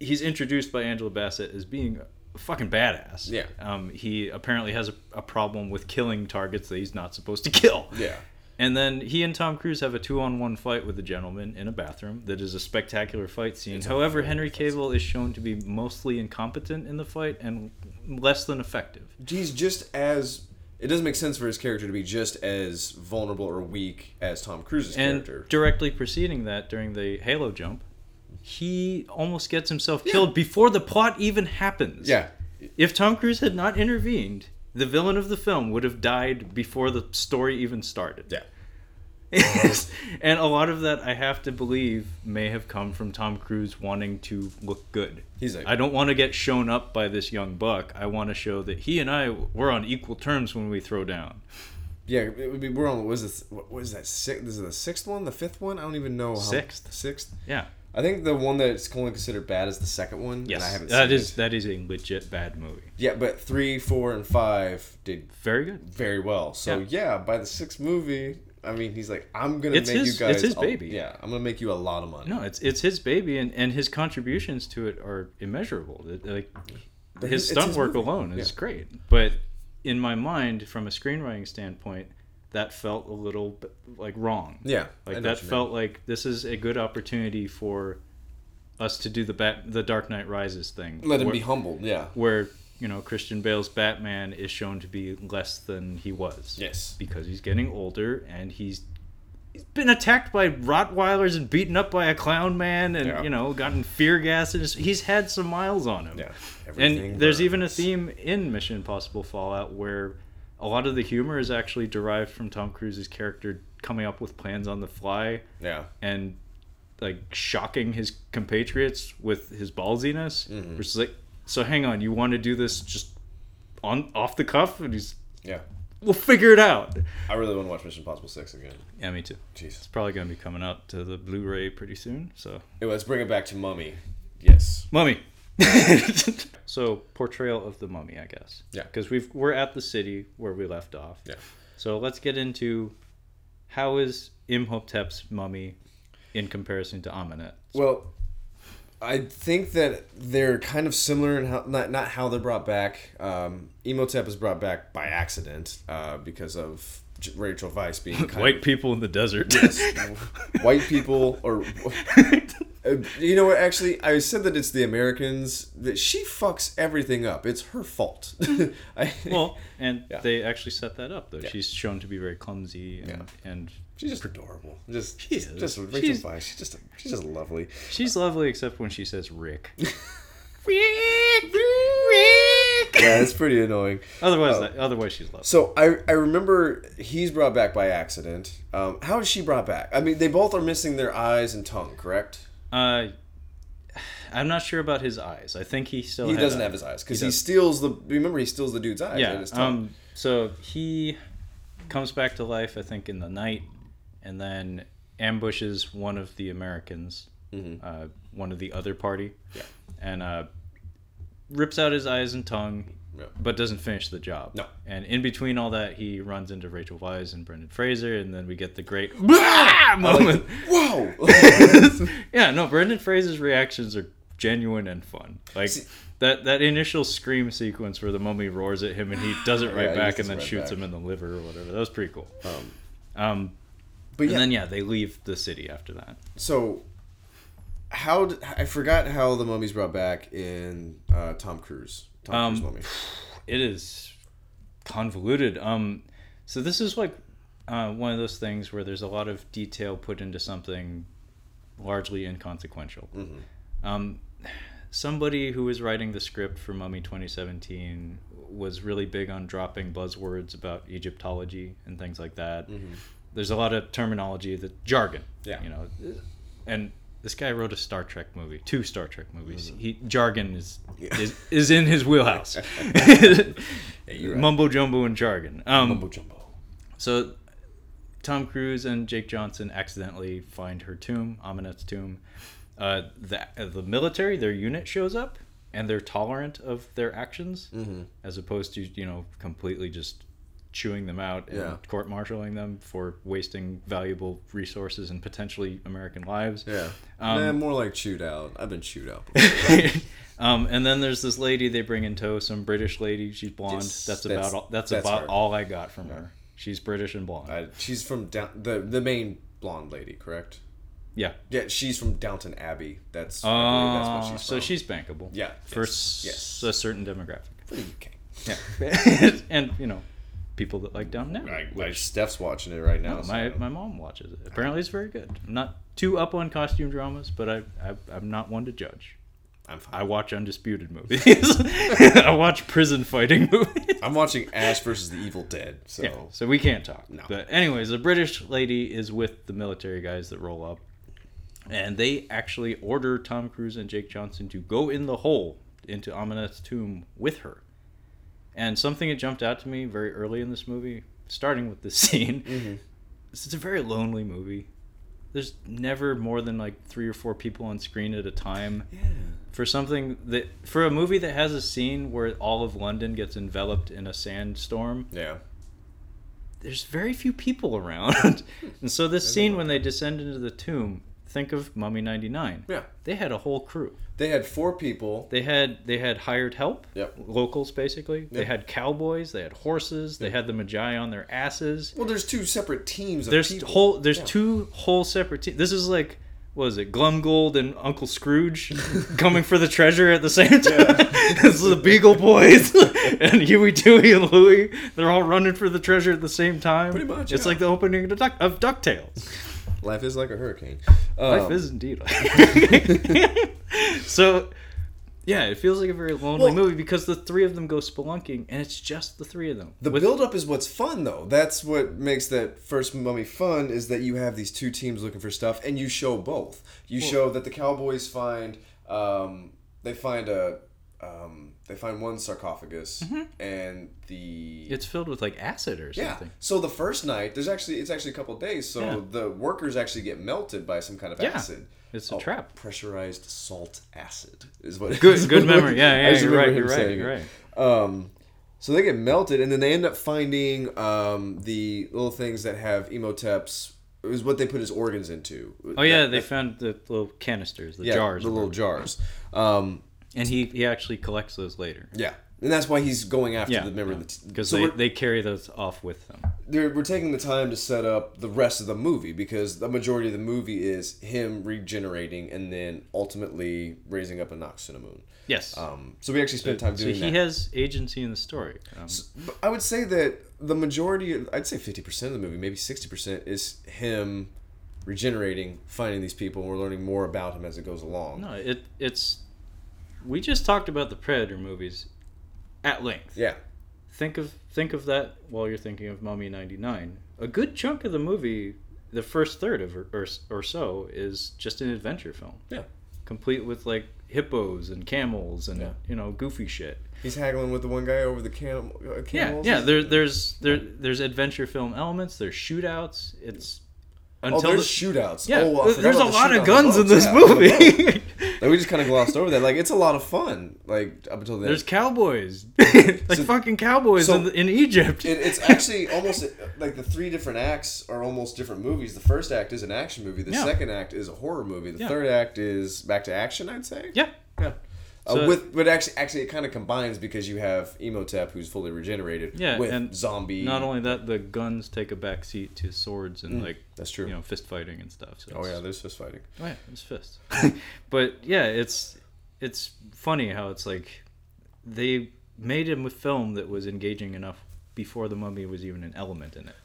he's introduced by Angela Bassett as being a fucking badass. Yeah. Um, he apparently has a, a problem with killing targets that he's not supposed to kill. yeah, And then he and Tom Cruise have a two-on-one fight with a gentleman in a bathroom that is a spectacular fight scene. It's However, Henry Cavill is shown to be mostly incompetent in the fight and less than effective. he's just as. It doesn't make sense for his character to be just as vulnerable or weak as Tom Cruise's And character. directly preceding that, during the Halo jump, he almost gets himself killed before the plot even happens. Yeah, If Tom Cruise had not intervened, the villain of the film would have died before the story even started. yeah, and a lot of that, I have to believe, may have come from Tom Cruise wanting to look good. He's like- I don't want to get shown up by this young buck. I want to show that he and I were on equal terms when we throw down. yeah. It would be, we're on. What was this? What was that? Six, this is the sixth one, the fifth one. I don't even know. How, Sixth. Sixth. Yeah. I think the one that's only considered bad is the second one. Yes. and I haven't that seen is it. that is a legit bad movie. Yeah, but three, four, and five did Very good. very well. So Yeah. yeah, by the sixth movie, I mean, he's like, I'm gonna It's make his- you guys. it's his a- baby. yeah, I'm gonna make you a lot of money. No, it's it's his baby, and, and his contributions to it are immeasurable. It- like But his stunt his work movie. alone is Yeah. great. But in my mind, from a screenwriting standpoint, that felt a little bit, like wrong. Yeah, like that you mean. felt like this is a good opportunity for us to do the bat the Dark Knight Rises thing. Let him be humbled. Yeah. where you know Christian Bale's Batman is shown to be less than he was. Yes. because he's getting older and he's. He's been attacked by Rottweilers and beaten up by a clown man, and Yeah. you know, gotten fear gas. and he's had some miles on him. Yeah. And there's even a theme in Mission Impossible Fallout where a lot of the humor is actually derived from Tom Cruise's character coming up with plans on the fly Yeah. and like shocking his compatriots with his ballsiness. Mm-hmm. Which is like, so hang on, you want to do this just on off the cuff? And he's, Yeah. we'll figure it out. I really want to watch Mission Impossible Six again. Yeah, me too. Jesus. It's probably gonna be coming out to the Blu-ray pretty soon. So, Hey, let's bring it back to Mummy. Yes. mummy. so portrayal of the mummy, I guess. Yeah. Because we've we're at the city where we left off. Yeah. So let's get into how is Imhotep's mummy in comparison to Ahmanet? Well, I think that they're kind of similar in how not not how they're brought back. Um, Imhotep is brought back by accident uh, because of Rachel Weisz being kind White of, people in the desert. Yes, white people or Uh, you know what actually i said that it's the americans that she fucks everything up it's her fault I, well, and Yeah. they actually set that up though. Yeah. She's shown to be very clumsy and, Yeah. and she's just adorable just She is. just Rachel She's- Weisz, she's just she's just lovely she's lovely except when she says Rick. Rick. yeah it's pretty annoying Otherwise, Oh. that, otherwise she's lovely. so I, I remember he's brought back by accident um, how is she brought back i mean they both are missing their eyes and tongue correct Uh, I'm not sure about his eyes. I think he still he doesn't eyes. have his eyes because He he, steals the remember he steals the dude's eyes Yeah. his tongue. Um. So he comes back to life, I think, in the night, and then ambushes one of the Americans, uh, one of the other party. Mm-hmm. Yeah. And uh, rips out his eyes and tongue, Yeah. but doesn't finish the job. No. And in between all that, he runs into Rachel Weisz and Brendan Fraser, and then we get the great moment. whoa yeah, no, Brendan Fraser's reactions are genuine and fun. Like See- that that initial scream sequence where the mummy roars at him and he does it right Yeah, back and then right shoots back. him in the liver or whatever. That was pretty cool. Um, Um, but and yeah, then yeah, they leave the city after that. so how did, I forgot how the mummy's brought back in uh, Tom Cruise. Tom Um, Cruise mummy. it is convoluted. Um, so this is like uh, one of those things where there's a lot of detail put into something largely inconsequential. Um, somebody who was writing the script for Mummy 2017 was really big on dropping buzzwords about Egyptology and things like that. There's a lot of terminology that jargon. Yeah. You know, and this guy wrote a Star Trek movie, two Star Trek movies. He jargon is Yeah. is, is in his wheelhouse. right. Mumbo jumbo and jargon. Um, Mumbo jumbo. so Tom Cruise and Jake Johnson accidentally find her tomb, Ahmanet's tomb. Uh, the the military, their unit shows up, and they're tolerant of their actions, Mm-hmm. as opposed to you know completely just chewing them out and Yeah. court-martialing them for wasting valuable resources and potentially American lives. Yeah. Um, nah, more like chewed out. I've been chewed out. Before. um, and then there's this lady they bring in tow, some British lady. She's blonde. Yes, that's, that's- about all, that's, that's about her. all I got from her. She's British and blonde. uh, she's from down the the main blonde lady, correct? yeah. Yeah, she's from Downton Abbey. That's I believe that's what she's so she's bankable. Yeah, For yes, s- yes. a certain demographic. for the UK. Yeah. and, you know, people that like Downton. Right, like Steph's watching it right now. No, my, so- my mom watches it. Apparently, it's very good. I'm not too up on costume dramas, but I, I, I'm not one to judge. I'm. I watch undisputed movies. I watch prison fighting movies. I'm watching Ash versus the Evil Dead. So Yeah, so we can't talk. No. But anyways, the British lady is with the military guys that roll up, and they actually order Tom Cruise and Jake Johnson to go in the hole into Ahmanet's tomb with her. And something that jumped out to me very early in this movie, starting with this scene, Mhm. is it's a very lonely movie. There's never more than like three or four people on screen at a time yeah. for something that for a movie that has a scene where all of London gets enveloped in a sandstorm Yeah. there's very few people around. and so this scene when they descend into the tomb, think of Mummy 99. Yeah. They had a whole crew. They had four people. They had they had hired help, Yep. locals basically. They had cowboys, they had horses, they had the Magi on their asses. Well, there's two separate teams of There's people. whole there's Yeah. two whole separate teams. This is like what is it, Glomgold and Uncle Scrooge coming for the treasure at the same time? it's the Beagle Boys and Huey, Dewey, and Louie. They're all running for the treasure at the same time. Pretty much, It's yeah. like the opening of, Duck, of DuckTales. Life is like a hurricane. Life Um, is indeed. so, yeah, it feels like a very lonely Well- movie because the three of them go spelunking and it's just the three of them. The With- build up is what's fun though. That's what makes that first mummy fun is that you have these two teams looking for stuff and you show both. You show that the cowboys find um, they find a um, they find one sarcophagus and the it's filled with like acid or something. yeah. So the first night there's actually it's actually a couple days so Yeah. the workers actually get melted by some kind of Yeah. acid. It's a Oh, trap. Pressurized salt acid is what. Good, is good memory. Yeah, I yeah, just you're right. You're right. You're it. right. Um, so they get melted, and then they end up finding um, the little things that have Imhotep's. It was what they put his organs into. Oh yeah, That- they that- found the little canisters, the yeah, jars, the little jars. Um, and he he actually collects those later. yeah, and that's why he's going after Yeah, the member of the t- because so they, we're- they carry those off with them. they're, we're taking the time to set up the rest of the movie because the majority of the movie is him regenerating and then ultimately raising up Anck-su-namun. Yes. Um, so we actually spent time doing that. so doing he that. has agency in the story. Um, But I would say that the majority, I'd say 50% of the movie, maybe 60%, is him regenerating, finding these people, and we're learning more about him as it goes along. no, it it's. We just talked about the Predator movies at length. Yeah. Think of think of that while you're thinking of Mummy '99. A good chunk of the movie, the first third of or, or, or so, is just an adventure film. Yeah. complete with like hippos and camels and Yeah. you know goofy shit. He's haggling with the one guy over the cam- uh, Yeah, camels. yeah. There, there's there, there's adventure film elements. There's shootouts. It's Oh, until there's the, shootouts. yeah. Oh, there's a lot of guns in this. Yeah, movie. Like, we just kind of glossed over that. Like it's a lot of fun. Like up until then. there's cowboys, like fucking cowboys so- in, in Egypt. It, it's actually almost like the three different acts are almost different movies. The first act is an action movie. The Yeah. second act is a horror movie. The Yeah. third act is back to action. I'd say. yeah, Yeah. Uh, with but actually actually it kind of combines because you have Imhotep who's fully regenerated Yeah, with and zombie Not only that, the guns take a back seat to swords and like that's true. you know fist fighting and stuff. So oh yeah, there's fist fighting. Oh yeah, it's fists. but yeah, it's it's funny how it's like they made him a film that was engaging enough before the mummy was even an element in it.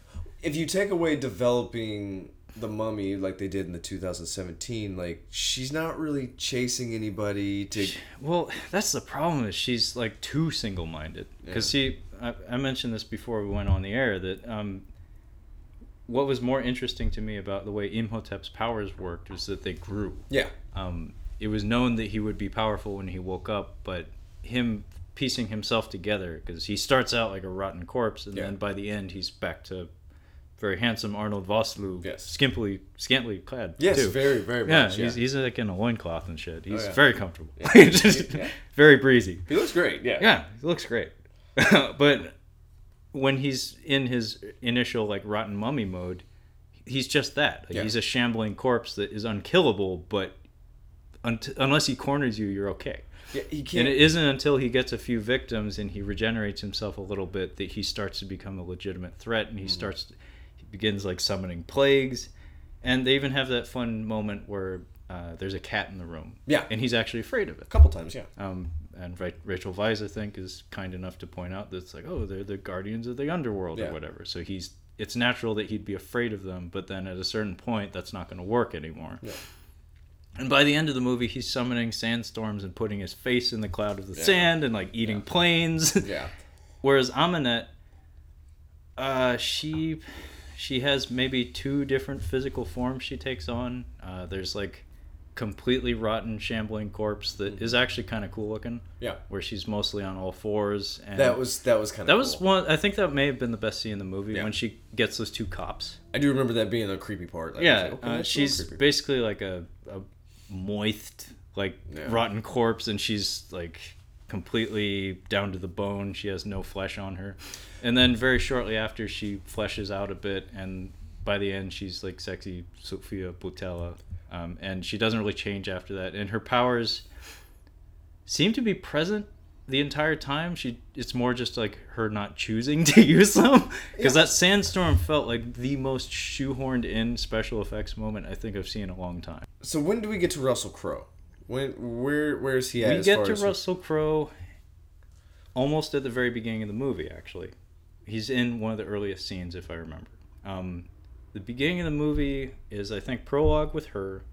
If you take away developing the mummy like they did in the 2017, like she's not really chasing anybody to Well, that's the problem is she's like too single-minded. Because see, I, I mentioned this before we went on the air that um, what was more interesting to me about the way Imhotep's powers worked was that they grew. yeah. um, it was known that he would be powerful when he woke up, but him piecing himself together because he starts out like a rotten corpse, and Yeah. then by the end he's back to very handsome Arnold Vosloo, Yes. skimpily, scantily clad. Yes, too. very very yeah, much. Yeah, he's he's like in a loincloth and shit. He's yeah. very comfortable, Yeah. Just Yeah. very breezy. he looks great. Yeah. Yeah, he looks great. but when he's in his initial like rotten mummy mode, he's just that. Like, Yeah. He's a shambling corpse that is unkillable, but unt- unless he corners you, you're okay. Yeah, he And can't. And it isn't until he gets a few victims and he regenerates himself a little bit that he starts to become a legitimate threat, and he Mm-hmm. starts, he begins like summoning plagues, and they even have that fun moment where uh, there's a cat in the room. Yeah. and he's actually afraid of it. a couple times, yeah. Um, and Ra- Rachel Weisz, I think, is kind enough to point out that it's like, oh, they're the guardians of the underworld Yeah. or whatever. So he's it's natural that he'd be afraid of them, but then at a certain point, that's not going to work anymore. Yeah. And by the end of the movie, he's summoning sandstorms and putting his face in the cloud of the Yeah. sand and like eating Yeah. planes. Yeah. Whereas Ahmanet, uh, she she has maybe two different physical forms she takes on. Uh, there's like completely rotten, shambling corpse that is actually kind of cool looking. Yeah. Where she's mostly on all fours. And That was that was kind of that was one. I think that may have been the best scene in the movie Yeah. when she gets those two cops. I do remember that being the creepy part. Like, yeah, like, okay, uh, that's a little she's basically like a, a moist, like Yeah. rotten corpse, and she's like completely down to the bone. She has no flesh on her, and then very shortly after, she fleshes out a bit, and by the end, she's like sexy Sofia Boutella, um, and she doesn't really change after that, and her powers seem to be present the entire time. She it's more just like her not choosing to use them. Because that sandstorm felt like the most shoehorned in special effects moment i think i've seen in a long time. So when do we get to Russell Crowe? When where where is he at? we get to russell crowe almost at the very beginning of the movie actually he's in one of the earliest scenes if i remember um, the beginning of the movie is i think prologue with her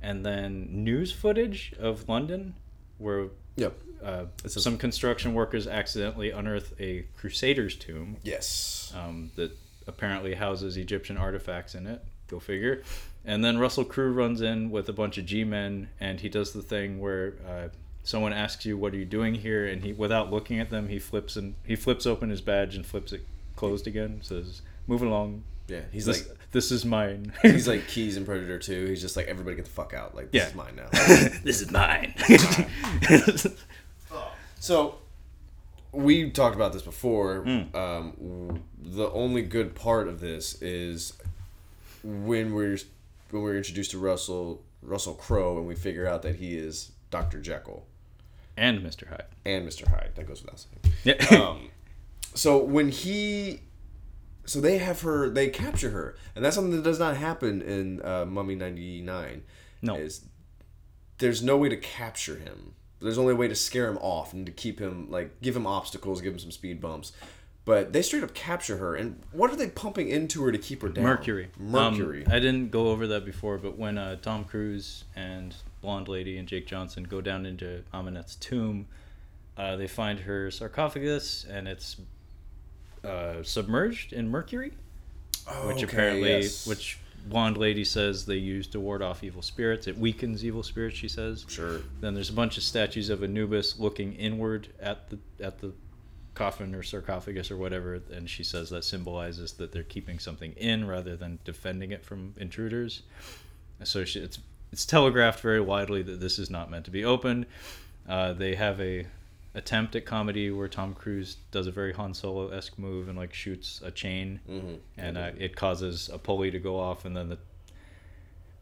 and then news footage of london where Yep. uh, some construction workers accidentally unearth a crusader's tomb Yes. um, that apparently houses Egyptian artifacts in it. Go figure. And then Russell Crowe runs in with a bunch of G-men, and he does the thing where uh, someone asks you, "What are you doing here?" And he, without looking at them, he flips and he flips open his badge and flips it closed again. Says, "Moving along. Yeah. He's This, like this is mine. he's like Keyes in Predator 2. He's just like everybody get the fuck out. Like this Yeah. is mine now. this is mine." So we talked about this before. Mm. Um, the only good part of this is when we're when we're introduced to Russell Russell Crowe and we figure out that he is Dr. Jekyll and Mr. Hyde. and Mr. Hyde. That goes without saying. Yeah. Um, so when he so they have her they capture her and that's something that does not happen in uh, Mummy 99. No. Is there's no way to capture him. There's only a way to scare him off and to keep him like give him obstacles, give him some speed bumps. But they straight up capture her, and what are they pumping into her to keep her down? Mercury. Mercury. Um, I didn't go over that before, but when uh, Tom Cruise and Blonde Lady and Jake Johnson go down into Ahmanet's tomb, uh, they find her sarcophagus, and it's uh, submerged in mercury, which Okay, apparently, yes. which Blonde Lady says they use to ward off evil spirits. It weakens evil spirits, she says. sure. Then there's a bunch of statues of Anubis looking inward at the at the coffin or sarcophagus or whatever, and she says that symbolizes that they're keeping something in rather than defending it from intruders. So she, it's it's telegraphed very widely that this is not meant to be opened. Uh, they have a attempt at comedy where Tom Cruise does a very Han Solo esque move and like shoots a chain, Mm-hmm. and uh, it causes a pulley to go off, and then the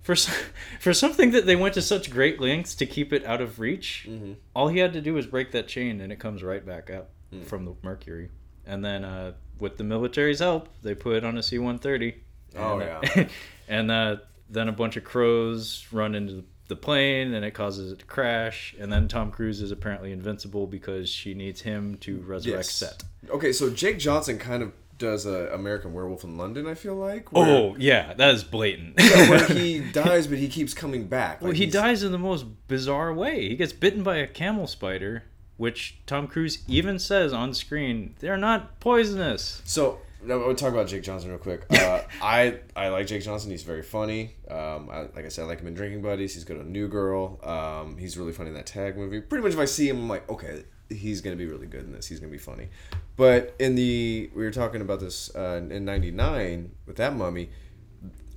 for for something that they went to such great lengths to keep it out of reach. Mm-hmm. All he had to do was break that chain, and it comes right back up Mm. from the Mercury. And then, uh, with the military's help, they put it on a C-130. Oh, and, uh, yeah. and uh, then a bunch of crows run into the plane, and it causes it to crash. And then Tom Cruise is apparently invincible because she needs him to resurrect Yes. Set. Okay, so Jake Johnson kind of does a American Werewolf in London. I feel like. where- Oh yeah, that is blatant. where he dies, but he keeps coming back. Well, he he's- dies in the most bizarre way. He gets bitten by a camel spider, which Tom Cruise even says on screen, they're not poisonous. So no, we'll talk about Jake Johnson real quick. Uh, I I like Jake Johnson. He's very funny. Um, I, like I said, I like him in Drinking Buddies. He's good on New Girl. Um, he's really funny in that Tag movie. Pretty much, if I see him, I'm like, okay, he's gonna be really good in this. He's gonna be funny. But in the we were talking about this uh, in '99 with that Mummy.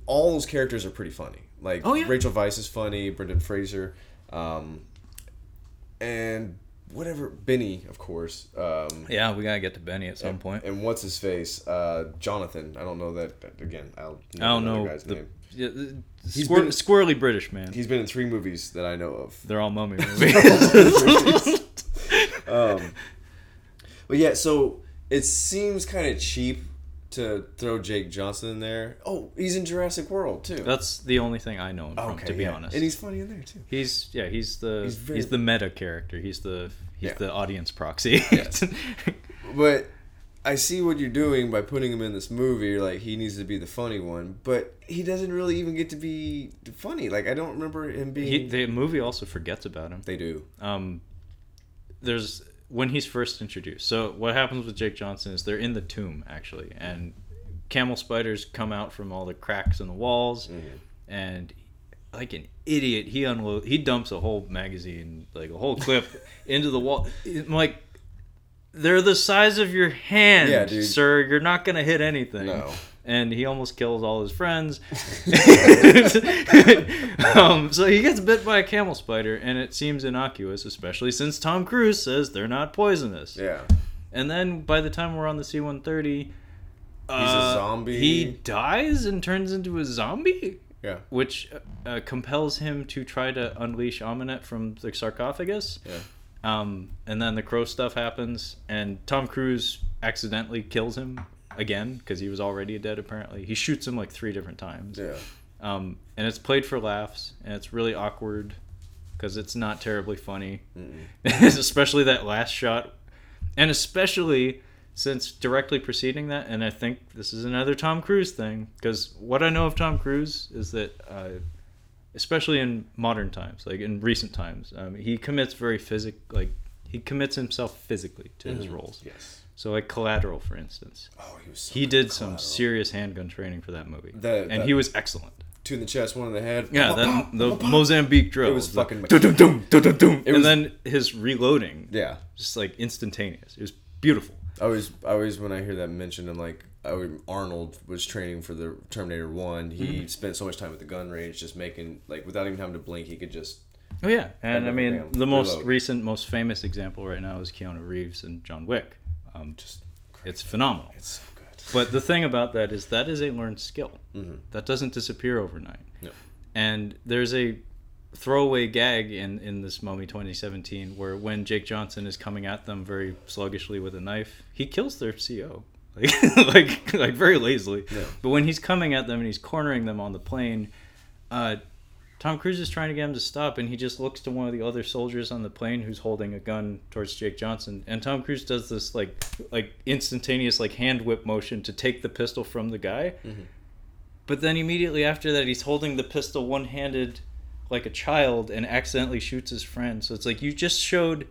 All those characters are pretty funny. Like Oh, yeah. Rachel Weisz is funny. Brendan Fraser. Um, and whatever Benny, of course. Um, Yeah, we gotta get to Benny at some and, point. And what's his face? Uh, Jonathan. I don't know that. Again, I'll I don't know. guy's The, name. yeah, the- He's squir- been- squirrely British man. He's been in three movies that I know of. They're all mummy movies. Um, but yeah, so it seems kind of cheap to throw Jake Johnson in there. Oh, he's in Jurassic World too. That's the only thing I know him from, to be yeah. honest. and he's funny in there too. He's yeah, he's the He's he's, the meta character. He's the he's Yeah. the audience proxy. Yes. But I see what you're doing by putting him in this movie. You're like, he needs to be the funny one, but he doesn't really even get to be funny. Like, I don't remember him being. he, the movie also forgets about him. they do. um, there's when he's first introduced. So what happens with Jake Johnson is they're in the tomb actually, and camel spiders come out from all the cracks in the walls, mm-hmm. and like an idiot, he unload he dumps a whole magazine, like a whole clip, into the wall. I'm like. They're the size of your hand, Yeah, sir. You're not gonna hit anything. No. And he almost kills all his friends. um, so he gets bit by a camel spider, and it seems innocuous, especially since Tom Cruise says they're not poisonous. Yeah. And then by the time we're on the C-130, uh, a zombie. He dies and turns into a zombie, Yeah. which uh, compels him to try to unleash Ahmanet from the sarcophagus. Yeah. Um, and then the crow stuff happens, and Tom Cruise accidentally kills him again because he was already dead. Apparently, he shoots him like three different times. Yeah. Um, and it's played for laughs, and it's really awkward because it's not terribly funny, especially that last shot, and especially since directly preceding that, and I think this is another Tom Cruise thing because what I know of Tom Cruise is that, uh, especially in modern times, like in recent times, um, he commits very physic like he commits himself physically to his roles. Yes. So like Collateral, for instance, Oh, he was. So he good did some serious handgun training for that movie, That- and that- he was excellent. two in the chest, one in the head. Yeah, that the Mozambique drill. It was fucking- dum-dum-dum, dum-dum-dum. Was- and then his reloading, Yeah. just like instantaneous. It was beautiful. I always, I always, when I hear that mentioned, I'm like, I would, Arnold was training for the Terminator One. He Mm-hmm. spent so much time at the gun range, just making like without even having to blink, he could just. Oh yeah, and I mean bam, the most reload. recent, most famous example right now is Keanu Reeves and John Wick. Um, Just, it's phenomenal. it's so good. But the thing about that is that is a learned skill. That doesn't disappear overnight. No. And there's a throwaway gag in, in this Mummy 2017 where when Jake Johnson is coming at them very sluggishly with a knife, he kills their CO. Like, like, like very lazily. Yeah. But when he's coming at them and he's cornering them on the plane, uh, Tom Cruise is trying to get him to stop, and he just looks to one of the other soldiers on the plane who's holding a gun towards Jake Johnson, and Tom Cruise does this like like instantaneous like hand whip motion to take the pistol from the guy, mm-hmm. but then immediately after that he's holding the pistol one handed like a child and accidentally shoots his friend. So it's like you just showed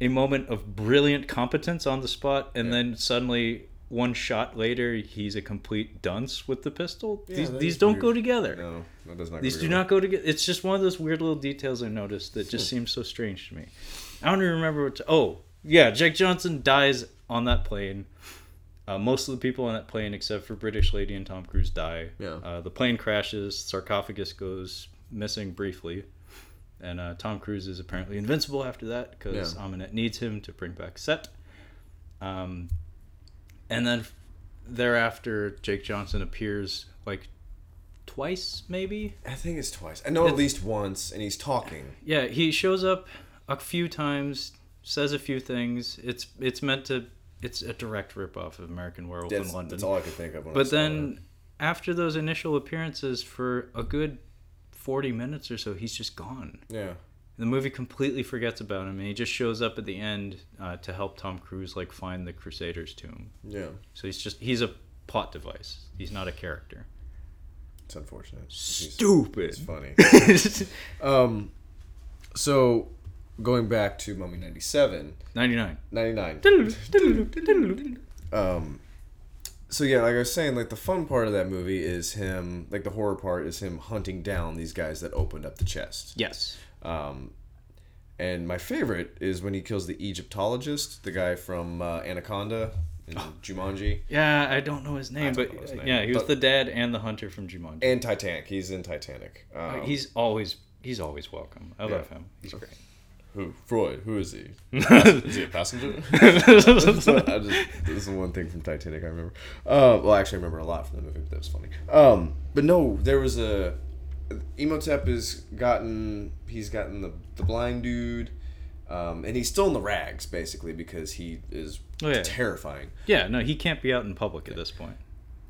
a moment of brilliant competence on the spot, and then suddenly one shot later he's a complete dunce with the pistol. Yeah, these these don't weird. go together. No, that does not. These go do not go together. It's just one of those weird little details I noticed that just seems so strange to me. I don't even remember what. To, oh, yeah, Jake Johnson dies on that plane. Uh, most of the people on that plane, except for British Lady and Tom Cruise, die. Yeah. Uh, the plane crashes. Sarcophagus goes missing briefly, and uh, Tom Cruise is apparently invincible after that because Yeah. Ahmanet needs him to bring back Set. Um, and then thereafter, Jake Johnson appears like twice, maybe. I think it's twice. I know at least once, and he's talking. Yeah, he shows up a few times, says a few things. It's it's meant to. It's a direct ripoff of American Werewolf That's, in London. that's all I could think of. But then, after those initial appearances, for a good forty minutes or so, he's just gone. yeah, The movie completely forgets about him, and he just shows up at the end uh, to help Tom Cruise like find the Crusaders' tomb. yeah, So he's just he's a plot device. He's not a character. it's unfortunate. He's, Stupid. it's funny. Um, so going back to Mummy 97, Ninety nine. 99. Um, so yeah, like I was saying, like the fun part of that movie is him, like the horror part is him hunting down these guys that opened up the chest. Yes. Um, and my favorite is when he kills the Egyptologist, the guy from uh, Anaconda in Jumanji, Yeah, I don't know his name, but his name, yeah, he was but- the dad and the hunter from Jumanji. and Titanic. He's in Titanic. Um, Uh, he's always he's always welcome. I love him. He's great. who? Freud. Who is he? is he a passenger? Just, this is the one thing from Titanic I remember. Uh, well, actually, I remember a lot from the movie, but that was funny. Um, but no, there was a Imhotep has gotten he's gotten the the blind dude, um, and he's still in the rags basically because he is Oh, yeah. terrifying. Yeah, no, he can't be out in public at this point.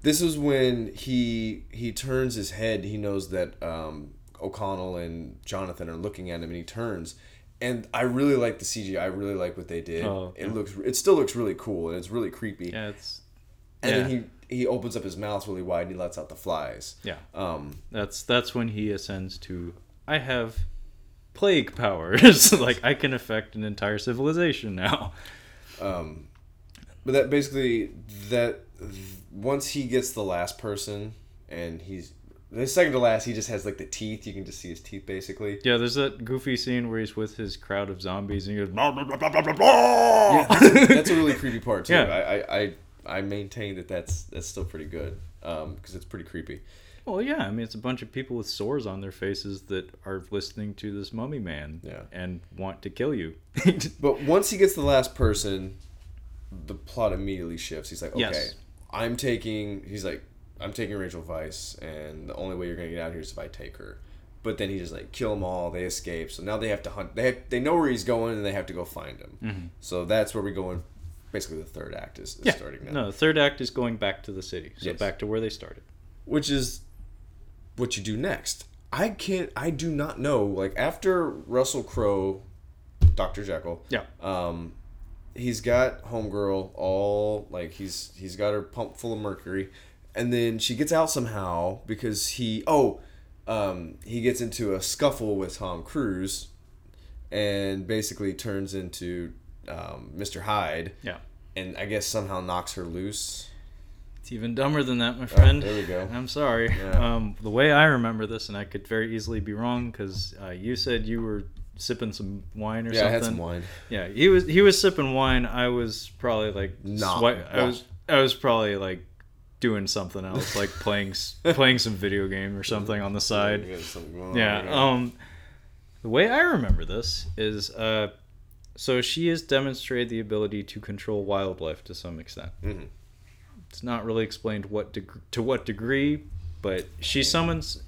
This is when he he turns his head. He knows that um, O'Connell and Jonathan are looking at him, and he turns. And I really like the CGI. I really like what they did. Oh, it looks. It still looks really cool, and it's really creepy. Yeah, it's and yeah. then he opens up his mouth really wide, and he lets out the flies. yeah. Um, That's that's when he ascends to I have plague powers. like I can affect an entire civilization now. um, but that basically that once he gets the last person, and he's the second to last, he just has like the teeth. You can just see his teeth basically. Yeah, there's that goofy scene where he's with his crowd of zombies and he goes blah, blah, blah, blah, blah, blah, yeah, that's, that's a really creepy part too. Yeah. I, I, I, I maintain that that's that's still pretty good um, because it's pretty creepy. Well, yeah, I mean it's a bunch of people with sores on their faces that are listening to this mummy man Yeah. and want to kill you. But once he gets the last person, the plot immediately shifts. He's like, okay, Yes. I'm taking. He's like, I'm taking Rachel Weisz, and the only way you're gonna get out of here is if I take her. But then he just like kill them all. They escape. So now they have to hunt. They have, they know where he's going, and they have to go find him. Mm-hmm. So that's where we go in. Basically, the third act is, is yeah. starting now. No, the third act is going back to the city. So Yes. back to where they started. which is what you do next. I can't. I do not know. Like after Russell Crowe, Doctor Jekyll. Yeah. Um, he's got homegirl all like he's he's got her pump full of mercury, and then she gets out somehow because he oh, um, he gets into a scuffle with Tom Cruise, and basically turns into um, Mr. Hyde, Yeah. and I guess somehow knocks her loose. It's even dumber than that, my friend. there we go. I'm sorry. Yeah. Um, the way I remember this, and I could very easily be wrong, because uh, you said you were sipping some wine or Yeah, I something. had some wine. Yeah, he was he was sipping wine. I was probably like Nah. swi- I was I was probably like doing something else, like playing playing some video game or something on the side. You got something going on Yeah. Um, the way I remember this is, uh, so she has demonstrated the ability to control wildlife to some extent. Mhm. It's not really explained what deg- to what degree, but she summons.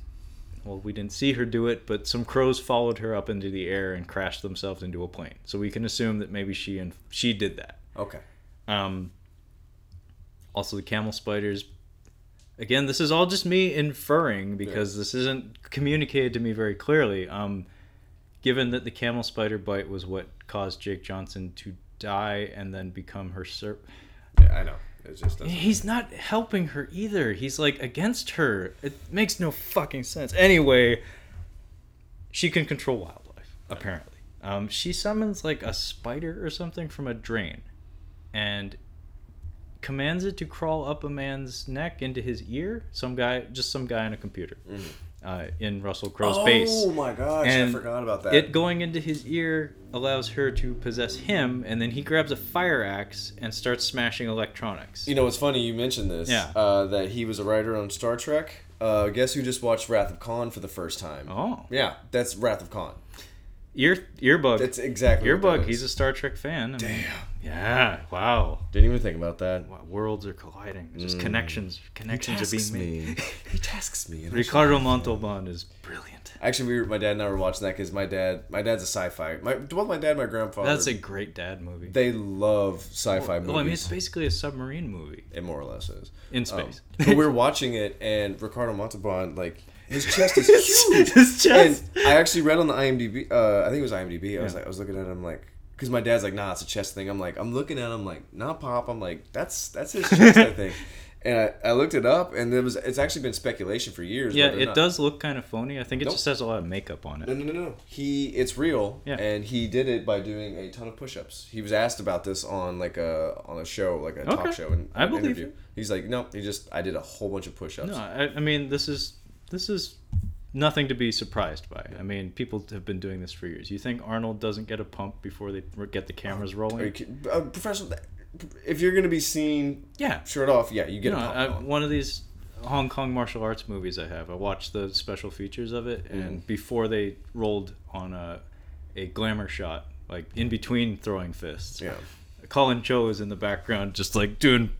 Well, we didn't see her do it, but some crows followed her up into the air and crashed themselves into a plane. So we can assume that maybe she and she did that. Okay. Um, also, the camel spiders. Again, this is all just me inferring because this isn't communicated to me very clearly. Um, given that the camel spider bite was what caused Jake Johnson to die and then become her ser- Yeah, I know. It just doesn't. He's not helping her either. He's like against her. It makes no fucking sense. Anyway, she can control wildlife, apparently. Um, she summons like a spider or something from a drain and commands it to crawl up a man's neck into his ear. Some guy, just some guy on a computer uh, in Russell Crowe's base. Oh my gosh, And I forgot about that. It going into his ear allows her to possess him, and then he grabs a fire axe and starts smashing electronics. you know, it's funny you mentioned this. Yeah. Uh, that he was a writer on Star Trek. Uh, guess who just watched Wrath of Khan for the first time? Oh, Yeah, that's Wrath of Khan. ear earbug. That's exactly what that He's a Star Trek fan. I mean, Damn. Yeah. Wow. Didn't even think about that. Wow, Worlds are colliding. Just connections. Connections are being made. me. he tasks me. Ricardo Montalban is brilliant. Actually, we were, my dad and I were watching that because my dad, my dad's a sci-fi. My both my dad, and my grandfather. That's a great dad movie. They love sci-fi movies. Well, I mean, it's basically a submarine movie it more or less is in Um, space. but we were watching it, and Ricardo Montalban, like his chest is huge. His and chest. I actually read on the IMDb. Uh, I think it was IMDb. I was like, I was looking at him like, because my dad's like, nah, it's a chest thing. I'm like, I'm looking at him like, nah, pop. I'm like, that's that's his chest, I think. And I, I looked it up, and there was it's actually been speculation for years. Yeah, it not- does look kind of phony. I think it Nope. just has a lot of makeup on it. no, no, no. no. He, it's real, Yeah. and he did it by doing a ton of push-ups. He was asked about this on like a on a show, like a talk show, and I an believe interview. it. He's like, no, he just I did a whole bunch of push-ups. No, I, I mean this is this is nothing to be surprised by. I mean, people have been doing this for years. You think Arnold doesn't get a pump before they get the cameras Are rolling? uh, professional. If you're gonna be seen Yeah, shirt off, yeah, you get you a know, pump I, one of these Hong Kong martial arts movies I have. I watched the special features of it, and Mm. before they rolled on a a glamour shot, like in between throwing fists, Yeah. Colin Cho is in the background, just like doing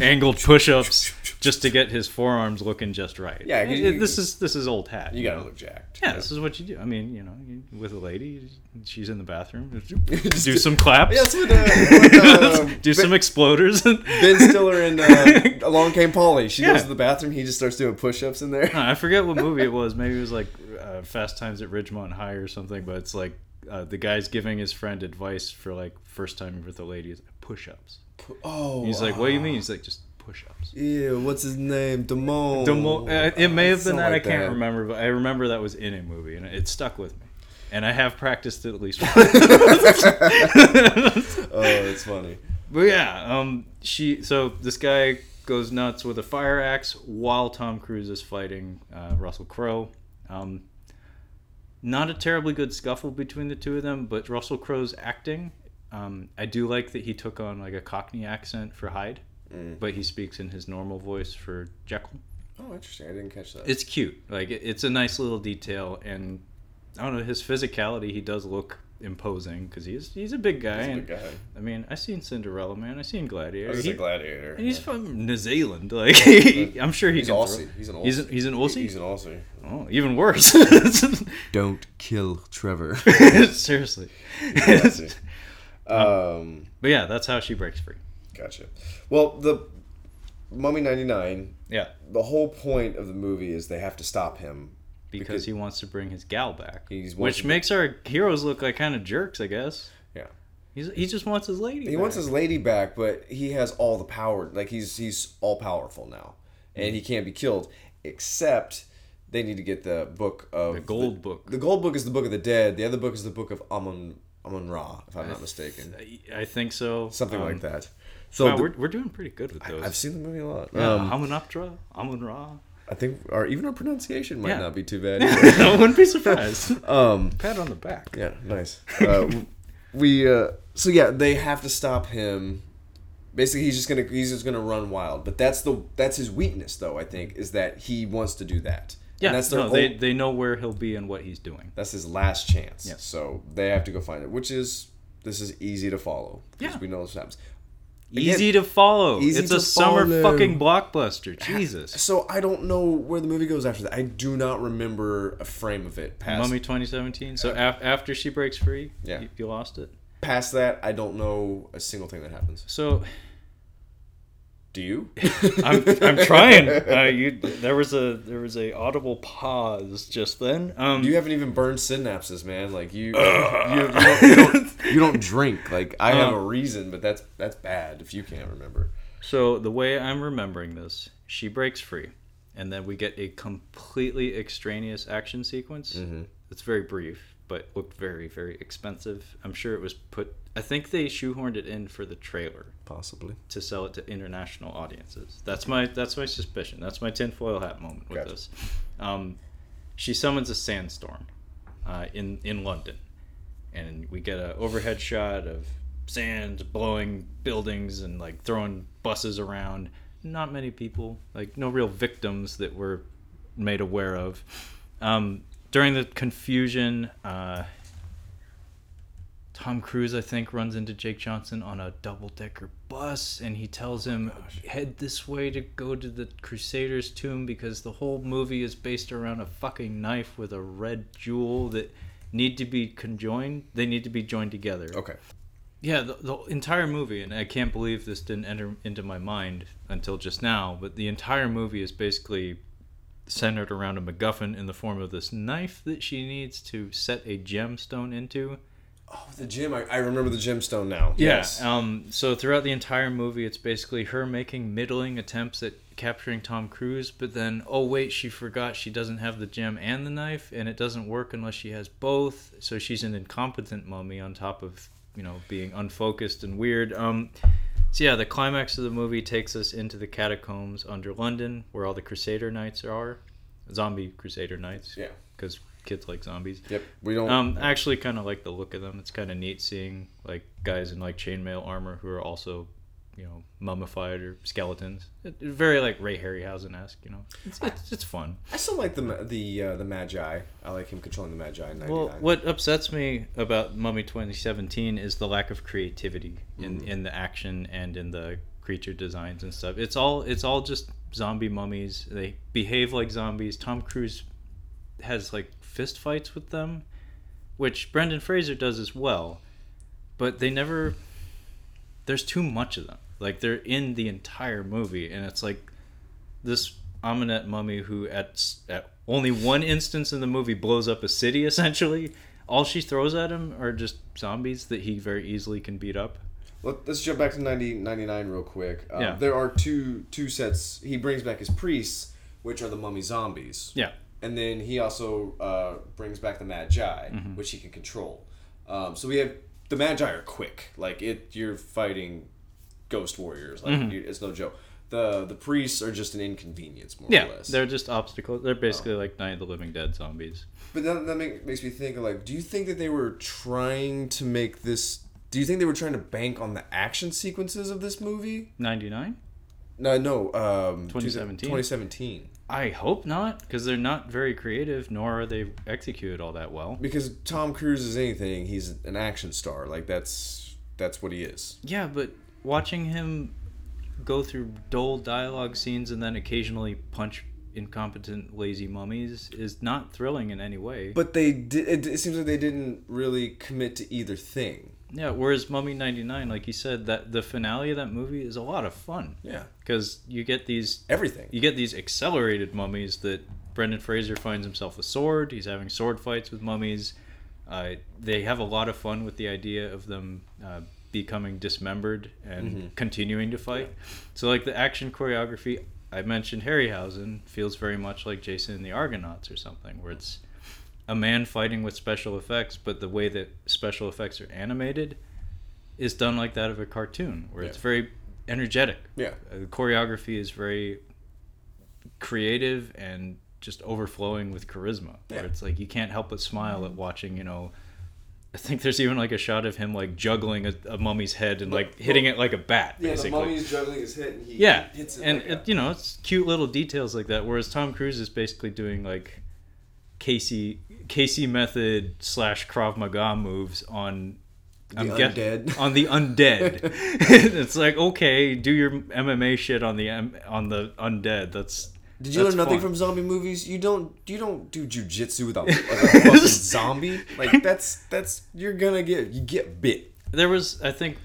angled push-ups, just to get his forearms looking just right. Yeah, It- you- this is this is old hat. You gotta look jacked. Yeah, this is what you do. I mean, you know, you, with a lady, she's in the bathroom. Do some claps. Yes, what, uh, what, uh, do some exploders. Ben Stiller and uh, Along Came Polly. She Yeah. goes to the bathroom. He just starts doing push-ups in there. I forget what movie it was. Maybe it was like uh, Fast Times at Ridgemont High or something. But it's like uh, the guy's giving his friend advice for like first time with a lady. Push-ups. Oh, He's like, "What do you mean?" He's like, "Just push-ups." Yeah, what's his name? Damone. Demo- uh, it may have been that. like I can't that. remember, but I remember that was in a movie, and it stuck with me. And I have practiced it at least once. Oh, it's funny. But yeah, um, she. So this guy goes nuts with a fire axe while Tom Cruise is fighting uh, Russell Crowe. Um, not a terribly good scuffle between the two of them, but Russell Crowe's acting. Um, I do like that he took on like a Cockney accent for Hyde, Mm. but he speaks in his normal voice for Jekyll. Oh, interesting. I didn't catch that. It's cute. Like it, it's a nice little detail, and I don't know his physicality. He does look imposing because he's he's a big guy. He's a and, good guy. I mean, I seen Cinderella Man. I seen I Gladiator. He's He- a gladiator. and he's Yeah. from New Zealand. Like I'm sure he He's can. Aussie. throw- He's an Aussie. He's an, he's an Aussie. He's an Aussie. oh, even worse. Don't kill Trevor. Seriously. Aussie. um, But yeah, that's how she breaks free. gotcha. Well, the Mummy ninety nine. Yeah, The whole point of the movie is they have to stop him. because, Because- he wants to bring his gal back, which makes our heroes look like kind of jerks, I guess. Yeah. He's, he just wants his lady. He back. wants his lady back, but he has all the power. Like he's he's all powerful now, and he Mm-hmm. can't be killed. Except they need to get the book of the gold book. The gold book is the book of the dead. The other book is the book of Amun Amun Ra, if I'm not mistaken. I- I think so. Something Um, like that. So wow, the- we're, we're doing pretty good with those. I've seen the movie a lot. yeah, Um, Amun-Aptra, Amun-Ra. I think our even our pronunciation might Yeah. not be too bad. I wouldn't be surprised. um, Pat on the back. Yeah, nice. Uh, we uh, so yeah, they have to stop him. Basically, he's just gonna he's just gonna run wild. But that's the that's his weakness, though. I think is that he wants to do that. Yeah, and that's their no, whole- they, they know where he'll be and what he's doing. that's his last chance. Yeah. So they have to go find it, which is this is easy to follow. Yeah. we know this happens. Again, Easy to follow. easy it's to a summer fucking blockbuster. Jesus. So I don't know where the movie goes after that. I do not remember a frame of it past Mummy 2017. So uh, af- after she breaks free, Yeah. you, you lost it. past that. I don't know a single thing that happens. So Do you? I'm, I'm trying. Uh, you there was a there was a audible pause just then. Um, You haven't even burned synapses, man. Like you, you, you, don't, you, don't, you don't drink. Like I have a Um, reason, but that's that's bad if you can't remember. So the way I'm remembering this, she breaks free, and then we get a completely extraneous action sequence. Mhm. It's very brief, but looked very very expensive. I'm sure it was put. I think they shoehorned it in for the trailer Possibly. to sell it to international audiences. That's my that's my suspicion. That's my tinfoil hat moment with Gotcha. this. Um, she summons a sandstorm uh, in in London, and we get a overhead shot of sand blowing buildings and like throwing buses around. Not many people, like no real victims that we're made aware of. Um, during the confusion, uh, Tom Cruise, I think, runs into Jake Johnson on a double decker bus and he tells him, oh, head this way to go to the Crusaders' tomb because the whole movie is based around a fucking knife with a red jewel that need to be conjoined. They need to be joined together. Okay. Yeah, the, the entire movie, and I can't believe this didn't enter into my mind until just now, but the entire movie is basically centered around a MacGuffin in the form of this knife that she needs to set a gemstone into. Oh, the gym. I, I remember the gemstone now. Yeah. Yes. Um, so throughout the entire movie, it's basically her making middling attempts at capturing Tom Cruise, but then, oh, wait, she forgot she doesn't have the gem and the knife, and it doesn't work unless she has both. So she's an incompetent mummy on top of, you know, being unfocused and weird. Um, so yeah, the climax of the movie takes us into the catacombs under London, where all the Crusader Knights are. Zombie Crusader Knights. Yeah. Because kids like zombies. Yep. We don't. Um, I actually kind of like the look of them. It's kind of neat seeing like guys in like chainmail armor who are also, you know, mummified or skeletons. It, it- very like Ray Harryhausen esque. You know, it's, it's, it's fun. I still like the the uh, the Magi. I like him controlling the Magi in '99. Well, what upsets me about Mummy 2017 is the lack of creativity in Mm-hmm. in the action and in the creature designs and stuff. It's all it's all just zombie mummies. They behave like zombies. Tom Cruise has like fist fights with them, which Brendan Fraser does as well, but they never. There's too much of them. Like they're in the entire movie, and it's like this Ahmanet mummy who at at only one instance in the movie blows up a city essentially. All she throws at him are just zombies that he very easily can beat up. Let, us jump back to 90, 99 real quick. Um, Yeah. There are two two sets. He brings back his priests, which are the mummy zombies. Yeah. And then he also uh, brings back the Magi, Mm-hmm. which he can control. Um, so we have the Magi are quick. Like it, you're fighting ghost warriors. Like Mm-hmm. you, it's no joke. The the priests are just an inconvenience, more Yeah, or less. they're just obstacles. They're basically like Night of the Living Dead zombies. But that, that make, makes me think of like, do you think that they were trying to make this? Do you think they were trying to bank on the action sequences of this movie? 99? No, no. Um, 2017? 2017. I hope not, because they're not very creative, nor are they executed all that well. Because Tom Cruise is anything, he's an action star. Like that's that's what he is. Yeah, but watching him go through dull dialogue scenes and then occasionally punch incompetent, lazy mummies is not thrilling in any way. But they did. It, it seems like they didn't really commit to either thing. Yeah, whereas Mummy 99, like you said, that the finale of that movie is a lot of fun Yeah. Because you get these Everything. you get these accelerated mummies that Brendan Fraser finds himself a sword. He's having sword fights with mummies. Uh, they have a lot of fun with the idea of them uh, becoming dismembered and continuing to fight. So, like the action choreography, I mentioned Harryhausen feels very much like Jason and the Argonauts or something, where it's a man fighting with special effects, but the way that special effects are animated is done like that of a cartoon, where it's very energetic. Yeah. Uh, the choreography is very creative and just overflowing with charisma. Where Yeah. it's like you can't help but smile at watching, you know. I think there's even like a shot of him like juggling a, a mummy's head and like hitting it like a bat, Yeah, the basically. mummy's juggling his head and he yeah, hits it and like it, you know it's cute little details like that. Whereas Tom Cruise is basically doing like Keysi Keysi method slash Krav Maga moves on The guess- undead. on the undead. it's like okay, do your MMA shit on the on the undead. That's Did you that's learn nothing fun. from zombie movies? You don't. You don't do jujitsu with a, like a fucking zombie. Like that's that's you're gonna get you get bit. There was, I think,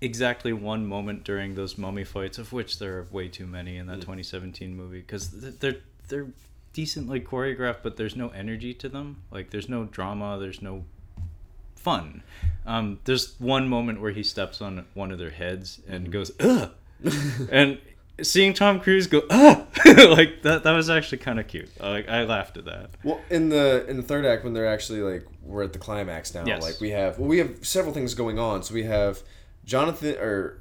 exactly one moment during those mummy fights, of which there are way too many in that Mm. 2017 movie, because they're they're decently choreographed, but there's no energy to them. Like there's no drama, there's no fun. Um, there's one moment where he steps on one of their heads Mm-hmm. and goes ugh, and seeing Tom Cruise go ugh, like that that was actually kind of cute. Like I laughed at that. Well, in the in the third act, when they're actually like we're at the climax now. Yes. Like we have well, we have several things going on. So we have Jonathan or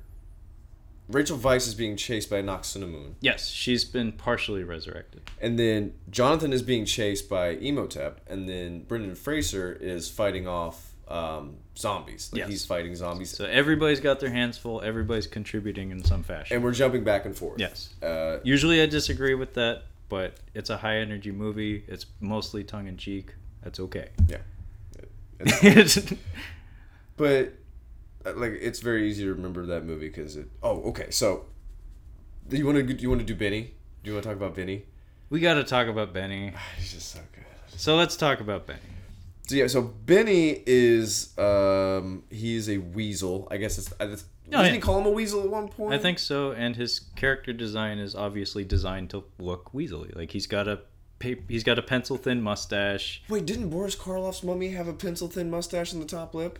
Rachel Weisz is being chased by Anck-su-namun, Yes, she's been partially resurrected. and then Jonathan is being chased by Imhotep, and then Brendan Fraser is fighting off um, zombies. Like Yes. he's fighting zombies, So everybody's got their hands full. Everybody's contributing in some fashion. and we're jumping back and forth. yes. Uh, Usually I disagree with that, but it's a high energy movie. It's mostly tongue in cheek. That's okay. yeah. but uh, like it's very easy to remember that movie because it. Oh, okay. So, do you want to do you want to do Benny? Do you want to talk about Benny? We got to talk about Benny. He's just so good. So let's talk about Benny. So yeah, so Benny is um he's a weasel. I guess it's. it's Oh, didn't he call him a weasel at one point? I think so, and his character design is obviously designed to look weaselly. Like he's got a pa- he's got a pencil thin mustache. Wait, didn't Boris Karloff's mummy have a pencil thin mustache in the top lip?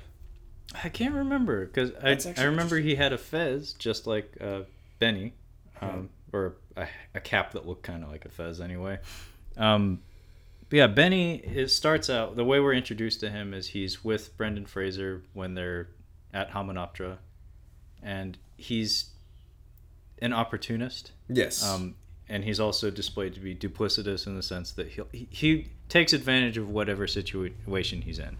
I can't remember because I, I remember he had a fez just like uh, Benny, um, Hmm. or a, a cap that looked kind of like a fez anyway. Um, but yeah, Benny it starts out the way we're introduced to him is he's with Brendan Fraser when they're at Hamunaptra, and he's an opportunist. Yes. Um, and he's also displayed to be duplicitous in the sense that he'll, he he takes advantage of whatever situation he's in.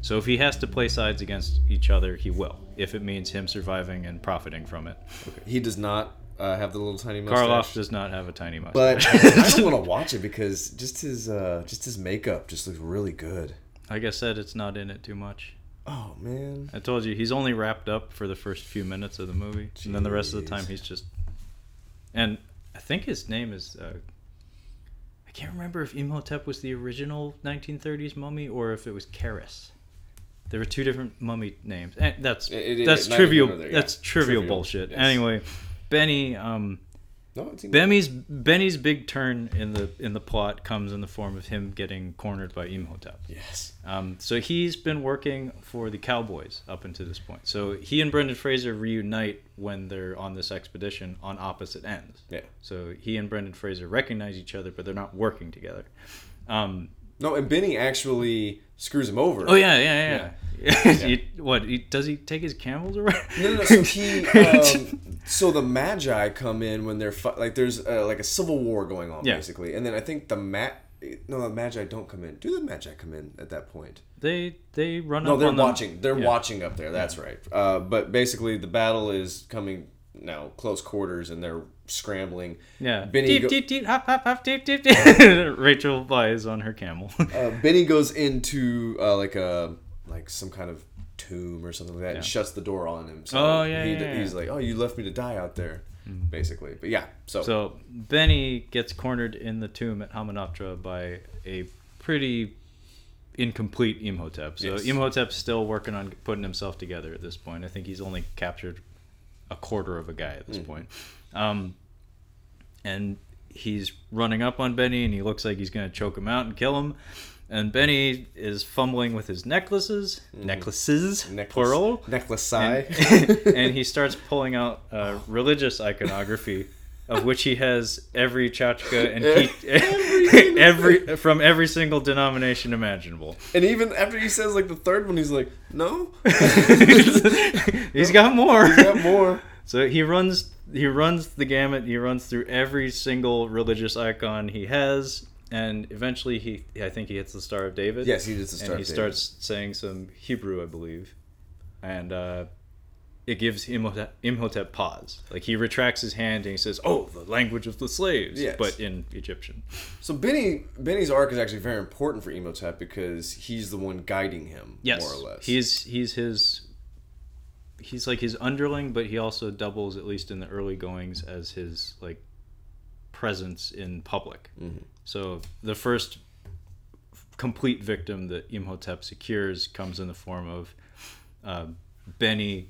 So if he has to play sides against each other, he will. If it means him surviving and profiting from it. he does not uh, have the little tiny mustache. Karloff does not have a tiny mustache. But. I don't want to watch it because just his uh, just his makeup just looks really good. like I said, it's not in it too much. Oh man. I told you he's only wrapped up for the first few minutes of the movie, and then the rest of the time he's just. And I think his name is. Uh, I can't remember if Imhotep was the original 1930s mummy or if it was Kharis. There were two different mummy names. And that's It- it- that's neither trivial. yeah. That's trivial, Trivial, bullshit. yes. Anyway, Benny. Um, No, it's Benny's Benny's big turn in the in the plot comes in the form of him getting cornered by Imhotep. yes. Um, so he's been working for the Cowboys up until this point. So he and Brendan Fraser reunite when they're on this expedition on opposite ends. Yeah. So he and Brendan Fraser recognize each other, but they're not working together. Um, No, and Benny actually screws him over. oh yeah, yeah, yeah. He- what he, does he take his camels or what? No, no, no. So he, um, so the Magi come in when they're fi- like there's uh, like a civil war going on Yeah. basically, and then I think the Mat, no, the Magi don't come in. Do the Magi come in at that point? they they run No, up they're them. watching. They're Yeah. watching up there. That's right. Uh, but basically, the battle is coming now close quarters, and they're scrambling. Yeah. Benny Deep, go- deep, deep, hop, hop, hop, deep, deep, deep. Rachel lies on her camel. Uh, Benny goes into uh, like a like some kind of tomb or something like that, and shuts the door on him. So Oh, yeah, he, yeah, yeah. He's like, "Oh, you left me to die out there," basically. But yeah, so, So Benny gets cornered in the tomb at Hamunaptra by a pretty incomplete Imhotep. So Yes. Imhotep's still working on putting himself together at this point. I think he's only captured a quarter of a guy at this Mm-hmm. point. Um, and he's running up on Benny, and he looks like he's going to choke him out and kill him. And Benny is fumbling with his necklaces, necklaces, Mm-hmm. necklace, plural, necklace and, and he starts pulling out uh, religious iconography, of which he has every chachka and he, every from every single denomination imaginable. and even after he says like the third one, he's like, "No, He's got more. He's got more." So he runs he runs the gamut. He runs through every single religious icon he has, and eventually he I think he hits the Star of David. Yes, he does the Star and he of David. He starts saying some Hebrew, I believe, and uh, it gives Imhotep, Imhotep pause. Like he retracts his hand and he says, "Oh, the language of the slaves," Yes. but in Egyptian. So Benny Benny's arc is actually very important for Imhotep because he's the one guiding him, Yes, more or less. He's he's his. He's like his underling, but he also doubles, at least in the early goings, as his like presence in public. Mm-hmm. So the first complete victim that Imhotep secures comes in the form of uh, Benny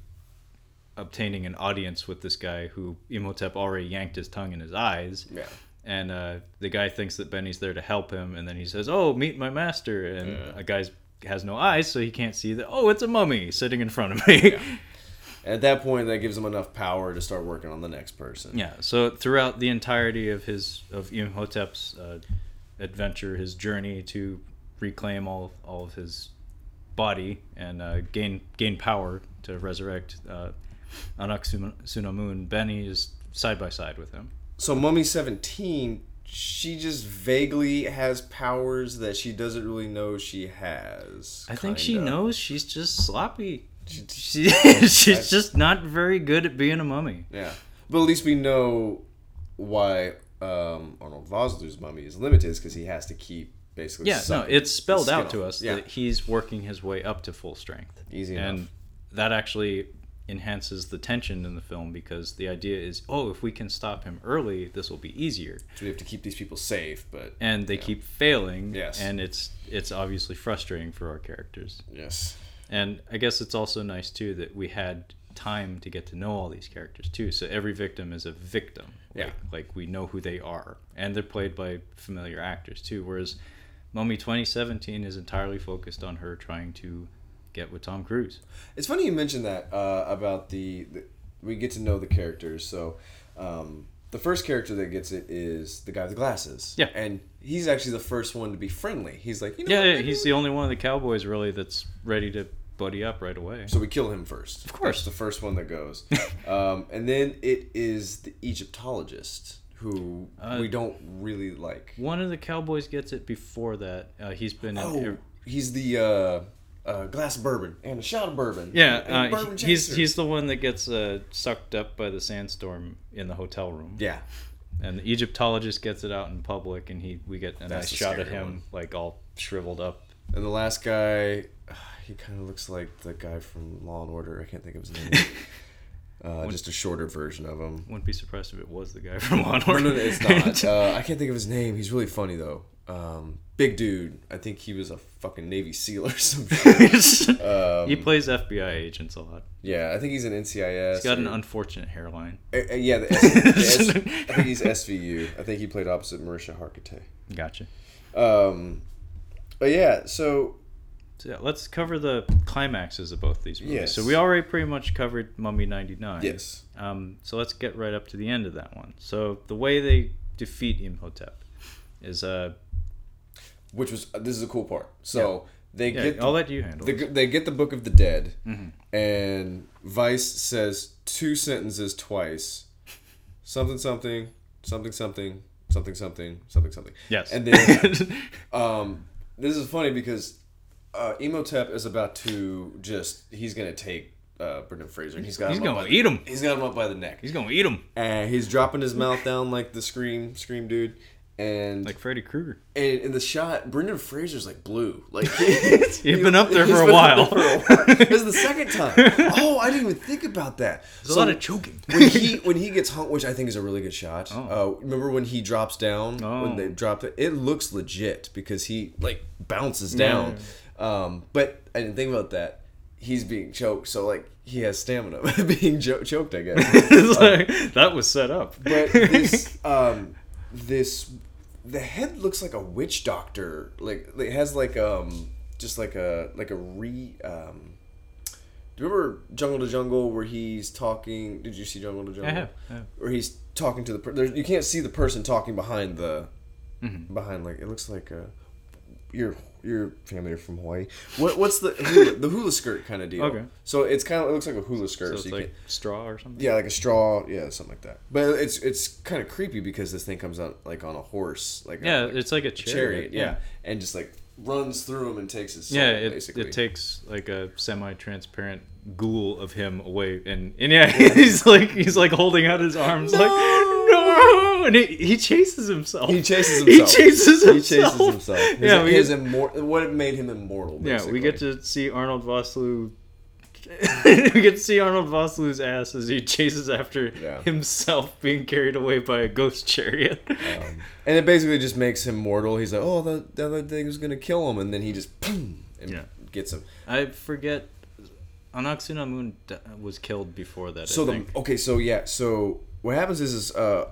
obtaining an audience with this guy who Imhotep already yanked his tongue in his eyes. yeah. And uh, the guy thinks that Benny's there to help him, and then he says, "Oh, meet my master." And Yeah. a guy's has no eyes, so he can't see that. Oh, it's a mummy sitting in front of me. At that point, that gives him enough power to start working on the next person. Yeah. So throughout the entirety of his of Imhotep's uh, adventure, his journey to reclaim all all of his body and uh, gain gain power to resurrect uh, Anck-su-namun, Benny is side by side with him. So Mummy Seventeen, she just vaguely has powers that she doesn't really know she has. I think she kinda. knows she's just sloppy. She, she's just not very good at being a mummy. Yeah, but at least we know why um, Arnold Vosloo's mummy is limited, because he has to keep basically. Yeah, no, it's spelled out to us Yeah, that he's working his way up to full strength. Easy and enough. And that actually enhances the tension in the film because the idea is, oh, if we can stop him early, this will be easier. So we have to keep these people safe, but And they keep failing, Yes. and it's it's obviously frustrating for our characters. yes, And I guess it's also nice too that we had time to get to know all these characters too. So every victim is a victim. Yeah. Like, like we know who they are, and they're played by familiar actors too. Whereas Mummy 2017 is entirely focused on her trying to get with Tom Cruise. it's funny you mentioned that uh, about the, the we get to know the characters. So um, the first character that gets it is the guy with the glasses. Yeah. and he's actually the first one to be friendly. He's like, you know, Yeah, yeah, he's the only one of the cowboys really that's ready to buddy up right away. So we kill him first. Of course. That's the first one that goes. um, and then it is the Egyptologist who Uh, we don't really like. One of the cowboys gets it before that. Uh, he's been in. Oh, he's the uh, uh, glass of bourbon and a shot of bourbon. Yeah, and uh, bourbon he's he's the one that gets uh, sucked up by the sandstorm in the hotel room. yeah. and the Egyptologist gets it out in public, and he we get a That's nice shot of him one. like all shriveled up. And the last guy, he kind of looks like the guy from Law and Order. I can't think of his name. Uh, just a shorter version of him. Wouldn't be surprised if it was the guy from Law and Order. no, no, it's not. Uh, I can't think of his name. He's really funny though. Um, big dude. I think he was a fucking Navy SEAL or something. Um, he plays FBI agents a lot. Yeah, I think he's an NCIS. He's got an unfortunate hairline. Uh, uh, yeah, the S, the S, I think he's SVU. I think he played opposite Mariska Hargitay. Gotcha. Um, but yeah, So yeah, let's cover the climaxes of both these movies. Yes. So we already pretty much covered Mummy '99. yes, Um, so let's get right up to the end of that one. So the way they defeat Imhotep is uh which was uh, this is a cool part. So they yeah, get the, I'll let you handle the, it. they get the Book of the Dead, Mm-hmm. and Weisz says two sentences twice, something something something something something something something something. Yes. and then um, this is funny because uh, Imhotep is about to just he's gonna take uh, Brendan Fraser and he's got He's gonna by the- eat him. He's got him up by the neck. He's gonna eat him and he's dropping his mouth down like the scream scream dude and like Freddy Krueger. and in the shot Brendan Fraser's like blue like He's been up there for a been up while. there for a while. this is the second time oh I didn't even think about that There's a lot of choking. when he when he gets hung which I think is a really good shot Oh. uh, remember when he drops down Oh. when they dropped it it looks legit because he like bounces down um, but I didn't think about that he's being choked so like he has stamina being jo- choked I guess like, that was set up. but this um this the head looks like a witch doctor like it has like um just like a like a re um do you remember jungle to jungle where he's talking did you see jungle to jungle I have, I have. where he's talking to the per- you can't see the person talking behind the Mm-hmm. behind like it looks like a your your family are from Hawaii. What what's the hula, the hula skirt kind of deal? Okay. So it's kind of it looks like a hula skirt. So So, it's you like can't, straw or something. yeah, like a straw, yeah, something like that. But it's it's kind of creepy because this thing comes out like on a horse, like a, Yeah, like it's like a a chariot. chariot, yeah, and just like runs through him and takes his soul, Yeah, it, basically. it takes like a semi-transparent ghoul of him away, and and yeah, he's like he's like holding out his arms like no, and he, he chases himself. he chases He himself. chases He chases himself. His, Yeah, we his get- immor- what made him immortal. Yeah, we get to see Arnold Vosloo. we get to see Arnold Vosloo's ass as he chases after Yeah. himself being carried away by a ghost chariot. Um, and it basically just makes him mortal. He's like, oh, the, the other thing was gonna kill him, and then he just boom, and Yeah. gets him. I forget. Anck-su-namun was killed before that. So I the think. okay, so yeah, so what happens is, is uh,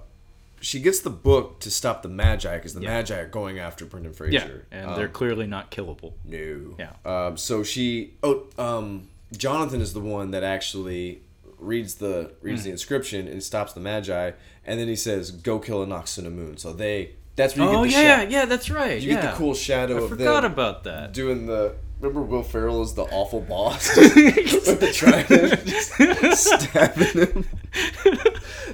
she gets the book to stop the Magi because the Yeah. Magi are going after Brendan yeah, Fraser. and Um, they're clearly not killable. No. Yeah. Um, so she. Oh, um, Jonathan is the one that actually reads the reads Hmm. the inscription and stops the Magi, and then he says, "Go kill Anck-su-namun." So they. That's where you Oh get the yeah, shot. yeah, yeah, that's right. You yeah. get the cool shadow I of forgot about that. doing the. Remember Will Ferrell is the awful boss with the trident, just stabbing him.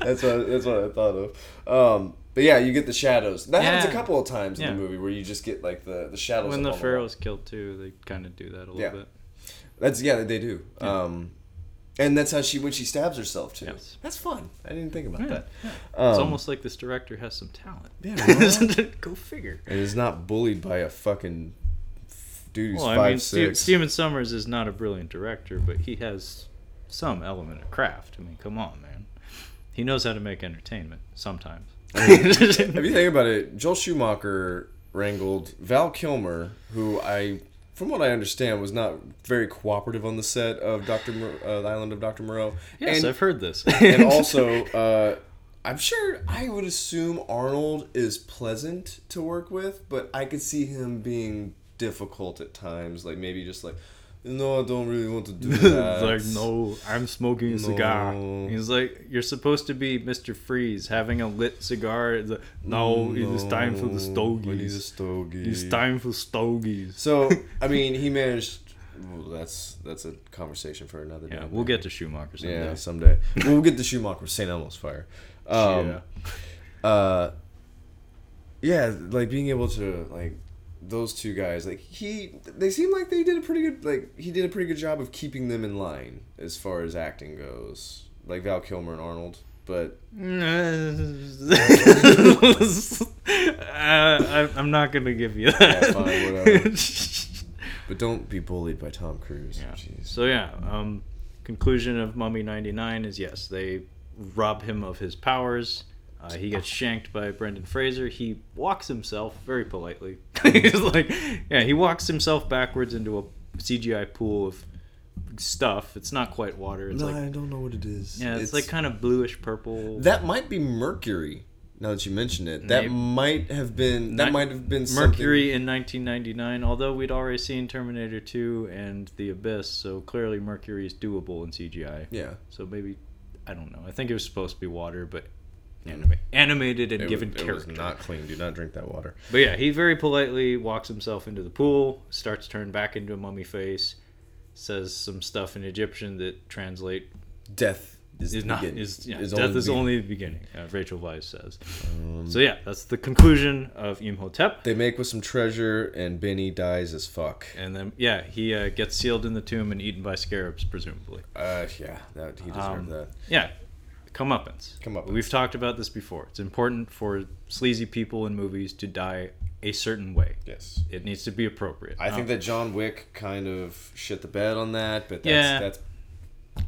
that's what that's what I thought of. Um, but yeah, you get the shadows. That happens a couple of times in Yeah. the movie where you just get like the the shadows. when the pharaoh's killed too, they kind of do that a little Yeah. bit. That's yeah, they do. Um, and that's how she when she stabs herself too. Yes. That's fun. I didn't think about Yeah, that. yeah. Um, it's almost like this director has some talent. Yeah, well. Go figure. and is not bullied by a fucking dude who's Well, I five mean, Ste- six. Stephen Sommers is not a brilliant director, but he has some element of craft. I mean, come on, man. He knows how to make entertainment sometimes. if you think about it, Joel Schumacher wrangled Val Kilmer, who I, from what I understand, was not very cooperative on the set of Doctor Mor- uh, the Island of Doctor Moreau. yes, and, I've heard this. and also, uh, I'm sure I would assume Arnold is pleasant to work with, but I could see him being difficult at times. Like maybe just like, no, I don't really want to do that. Like, no, I'm smoking a cigar. He's like, you're supposed to be Mr. Freeze, having a lit cigar. Like, no, it is time for the I need a stogies. stogie. It's time for stogies. So I mean, he managed. Well, that's that's a conversation for another day. Yeah, we'll get to Schumacher someday. Yeah, someday. we'll get to Schumacher, St. Elmo's Fire. Um, yeah. uh yeah like being able to like those two guys like he they seem like they did a pretty good like he did a pretty good job of keeping them in line as far as acting goes like val kilmer and arnold but uh, I, I'm not gonna give you that. Yeah, fine, but don't be bullied by tom cruise Yeah. Jeez. So yeah, um, conclusion of Mummy '99 is yes, they rob him of his powers. Uh, he gets shanked by Brendan Fraser. He walks himself very politely. He's like, yeah, he walks himself backwards into a CGI pool of stuff. It's not quite water. It's no, like i don't know what it is yeah, it's, like kind of bluish purple. that might be mercury now that you mention it that Maybe. might have been that Not- might have been something- Mercury in 1999, although we'd already seen Terminator 2 and The Abyss, so clearly Mercury is doable in CGI. yeah So maybe I don't know. I think it was supposed to be water, but anima- animated and it given was, it character. was not clean do not drink that water But yeah, he very politely walks himself into the pool, starts to turn back into a mummy face, says some stuff in Egyptian that translate death is, is not beginning. is, yeah, Is death only is beginning. only the beginning. Uh, Rachel Weisz says. Um, So yeah, that's the conclusion of Imhotep. They make with some treasure, and Benny dies as fuck. And then yeah, he uh, gets sealed in the tomb and eaten by scarabs, presumably. Uh, yeah, that he deserved Um, that. Yeah, comeuppance. Comeuppance. We've talked about this before. It's important for sleazy people in movies to die a certain way. Yes, It needs to be appropriate. I think that John Wick kind of shit the bed on that, but that's, Yeah. that's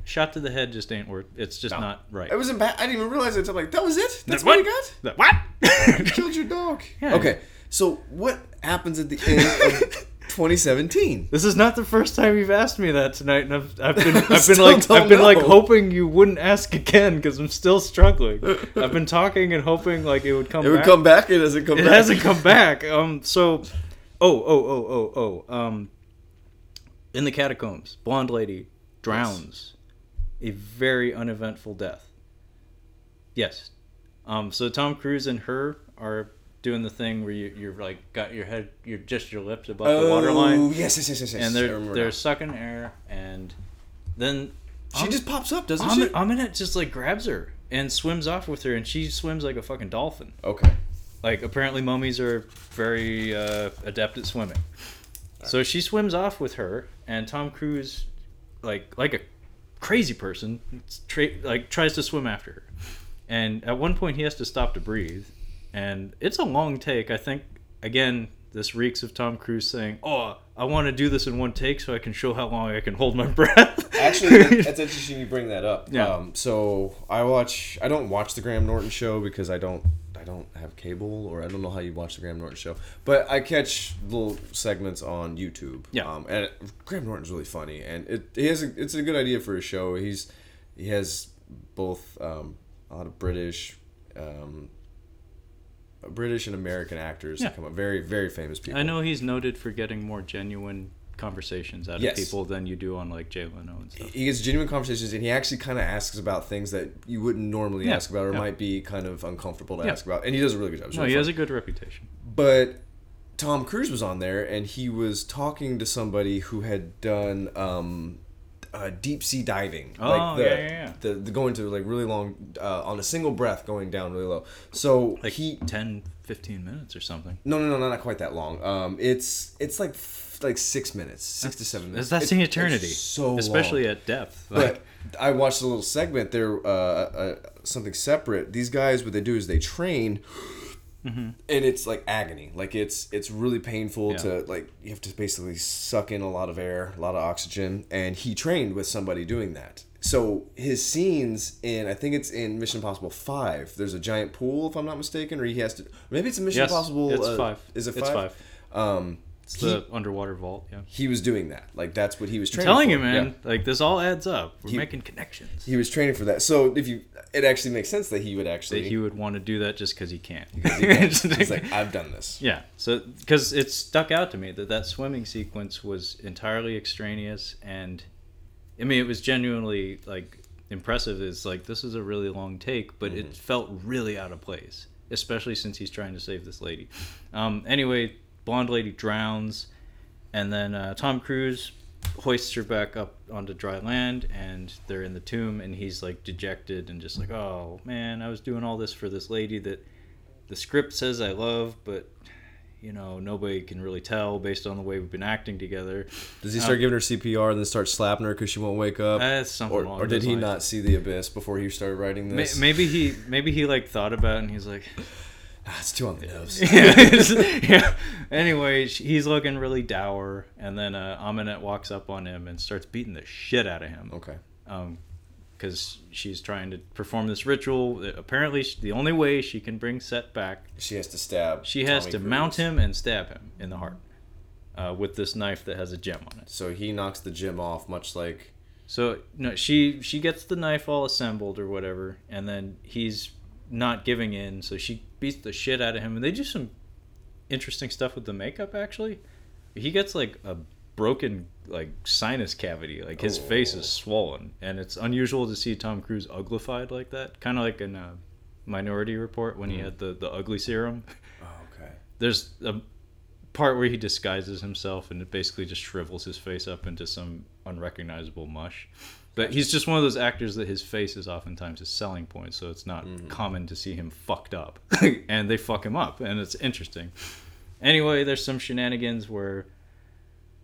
shot to the head just ain't worth. It's just No. not right. it wasn't bad. I didn't even realize it. I'm like, that was it. That's What? what, he got. That- what? Killed your dog. Yeah. Okay, so what happens at the end of 2017? This is not the first time you've asked me that tonight, and I've, I've been I've been like I've been like hoping you wouldn't ask again because I'm still struggling. I've been talking and hoping like it would come. Back. It would back. come back. It doesn't come. It back. hasn't come back. Um. So, oh oh oh oh oh. Um. In the catacombs, blonde lady drowns. A very uneventful death. Yes. Um. So Tom Cruise and her are doing the thing where you, you're like got your head, you're just your lips above the Oh, waterline, yes, yes, yes, yes, yes. and I they're remember they're now. sucking air, and then She Am- just pops up, doesn't Amin- she? Ahmanet just like grabs her and swims off with her, and she swims like a fucking dolphin. Okay. Like apparently mummies are very uh, adept at swimming. So she swims off with her, and Tom Cruise, like like a crazy person, tra- like tries to swim after her. And at one point, he has to stop to breathe, and it's a long take. I think again, this reeks of Tom Cruise saying, "Oh, I want to do this in one take so I can show how long I can hold my breath." Actually, that- that's interesting you bring that up. Yeah. Um, so I watch. I don't watch the Graham Norton show because I don't. I don't have cable, or I don't know how you watch the Graham Norton show. But I catch little segments on YouTube. Yeah. Um, and Graham Norton's really funny, and it he has a, it's a good idea for a show. He's he has both um, a lot of British. Um, British and American actors Yeah. come up, very very famous people. I know he's noted for getting more genuine conversations out Yes. of people than you do on like Jay Leno and stuff. he gets genuine conversations and he actually kind of asks about things that you wouldn't normally Yeah, ask about or yeah. might be kind of uncomfortable to Yeah. ask about and he does a really good job It's No, really he has a good reputation. but tom cruise was on there and he was talking to somebody who had done um, uh, deep sea diving Oh, like the, yeah, yeah, yeah. The, the going to like really long uh, on a single breath going down really low so Like he 10, 15 minutes or something. no no no not quite that long um, it's it's like f- like six minutes six to seven minutes That's it's eternity. so long. Especially at depth. Like, But I watched a little segment there, uh, uh, something separate. These guys, what they do is they train and it's like agony. Like it's it's really painful Yeah. to like you have to basically suck in a lot of air, a lot of oxygen, and he trained with somebody doing that. So his scenes in I think it's in Mission Impossible Five. There's a giant pool, if I'm not mistaken, or he has to. Maybe it's in Mission Yes, Impossible. it's uh, five. Is it 5 It's five? Um, It's the underwater vault. Yeah. he was doing that. Like that's what he was I'm telling for. you, man. Yeah. Like this all adds up. We're He- making connections. He was training for that. So if you, it actually makes sense that he would actually. that he would want to do that just because he can't. Because He's like, I've done this. yeah. So because it stuck out to me that that swimming sequence was entirely extraneous, and I mean it was genuinely like impressive. It's like this is a really long take, but it felt really out of place, especially since he's trying to save this lady. Um, anyway, blonde lady drowns, and then uh, Tom Cruise hoists her back up onto dry land and they're in the tomb and he's like dejected and just like oh man i was doing all this for this lady that the script says i love but you know nobody can really tell based on the way we've been acting together Does he start giving her CPR and then start slapping her because she won't wake up? that's something or, or did he lines. not see the abyss before he started writing this? maybe he maybe he like thought about it and he's like Ah, it's too on the nose. yeah. Anyway, he's looking really dour, and then uh, Ahmanet walks up on him and starts beating the shit out of him. Okay. because she's trying to perform this ritual. Apparently, the only way she can bring Set back, She has to stab. she has Tommy to mount him and stab him in the heart uh, with this knife that has a gem on it. So he knocks the gem off, much like So no, she she gets the knife all assembled or whatever, and then he's not giving in. So she beats the shit out of him, and they do some interesting stuff with the makeup. Actually, he gets like a broken like sinus cavity, like his face Oh. is swollen, and it's unusual to see Tom Cruise uglified like that. Kind of like in uh, Minority Report when he had the the ugly serum. Oh, okay. There's a part where he disguises himself and it basically just shrivels his face up into some unrecognizable mush. But he's just one of those actors that his face is oftentimes his selling point, so it's not mm-hmm. common to see him fucked up. and they fuck him up, and it's interesting. Anyway, there's some shenanigans where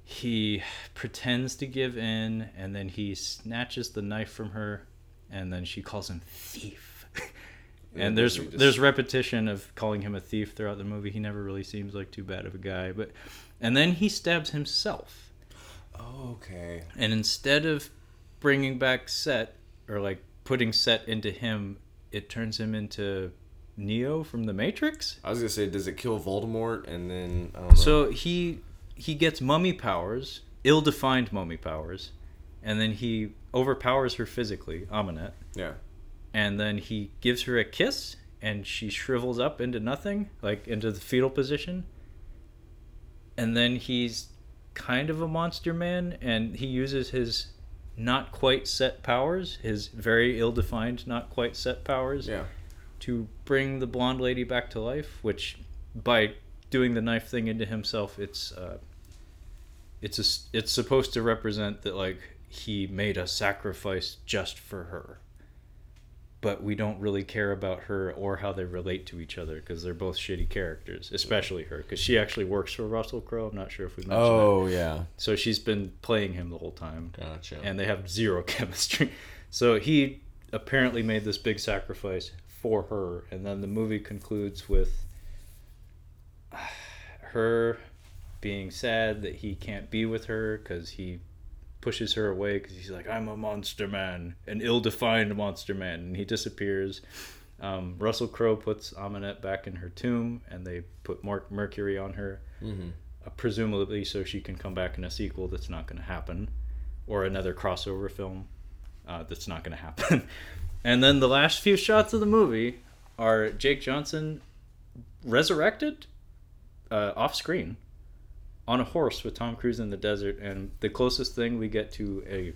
he pretends to give in, and then he snatches the knife from her, and then she calls him thief. and there's just- there's repetition of calling him a thief throughout the movie. He never really seems like too bad of a guy, but and then he stabs himself. Oh, okay. And instead of bringing back Set or like putting Set into him, it turns him into Neo from the Matrix. I was gonna say, does it kill Voldemort and then I don't know. So he he gets mummy powers, ill-defined mummy powers, and then he overpowers her physically, Ahmanet, yeah. and then he gives her a kiss, and she shrivels up into nothing, like into the fetal position. And then he's kind of a monster man, and he uses his not quite set powers, his very ill-defined, not quite set powers, Yeah. to bring the blonde lady back to life, which by doing the knife thing into himself, it's uh, it's a it's supposed to represent that like he made a sacrifice just for her. But we don't really care about her or how they relate to each other because they're both shitty characters, especially her because she actually works for Russell Crowe. I'm not sure if we mentioned that. Oh yeah. So she's been playing him the whole time Gotcha. and they have zero chemistry. So he apparently made this big sacrifice for her, and then the movie concludes with her being sad that he can't be with her because he pushes her away because he's like, "I'm a monster man, an ill-defined monster man," and he disappears. Um, Russell Crowe puts Ahmanet back in her tomb, and they put Mark Mercury on her mm-hmm. uh, presumably so she can come back in a sequel that's not going to happen or another crossover film uh, that's not going to happen and then the last few shots of the movie are jake johnson resurrected uh, off screen on a horse with tom cruise in the desert and the closest thing we get to a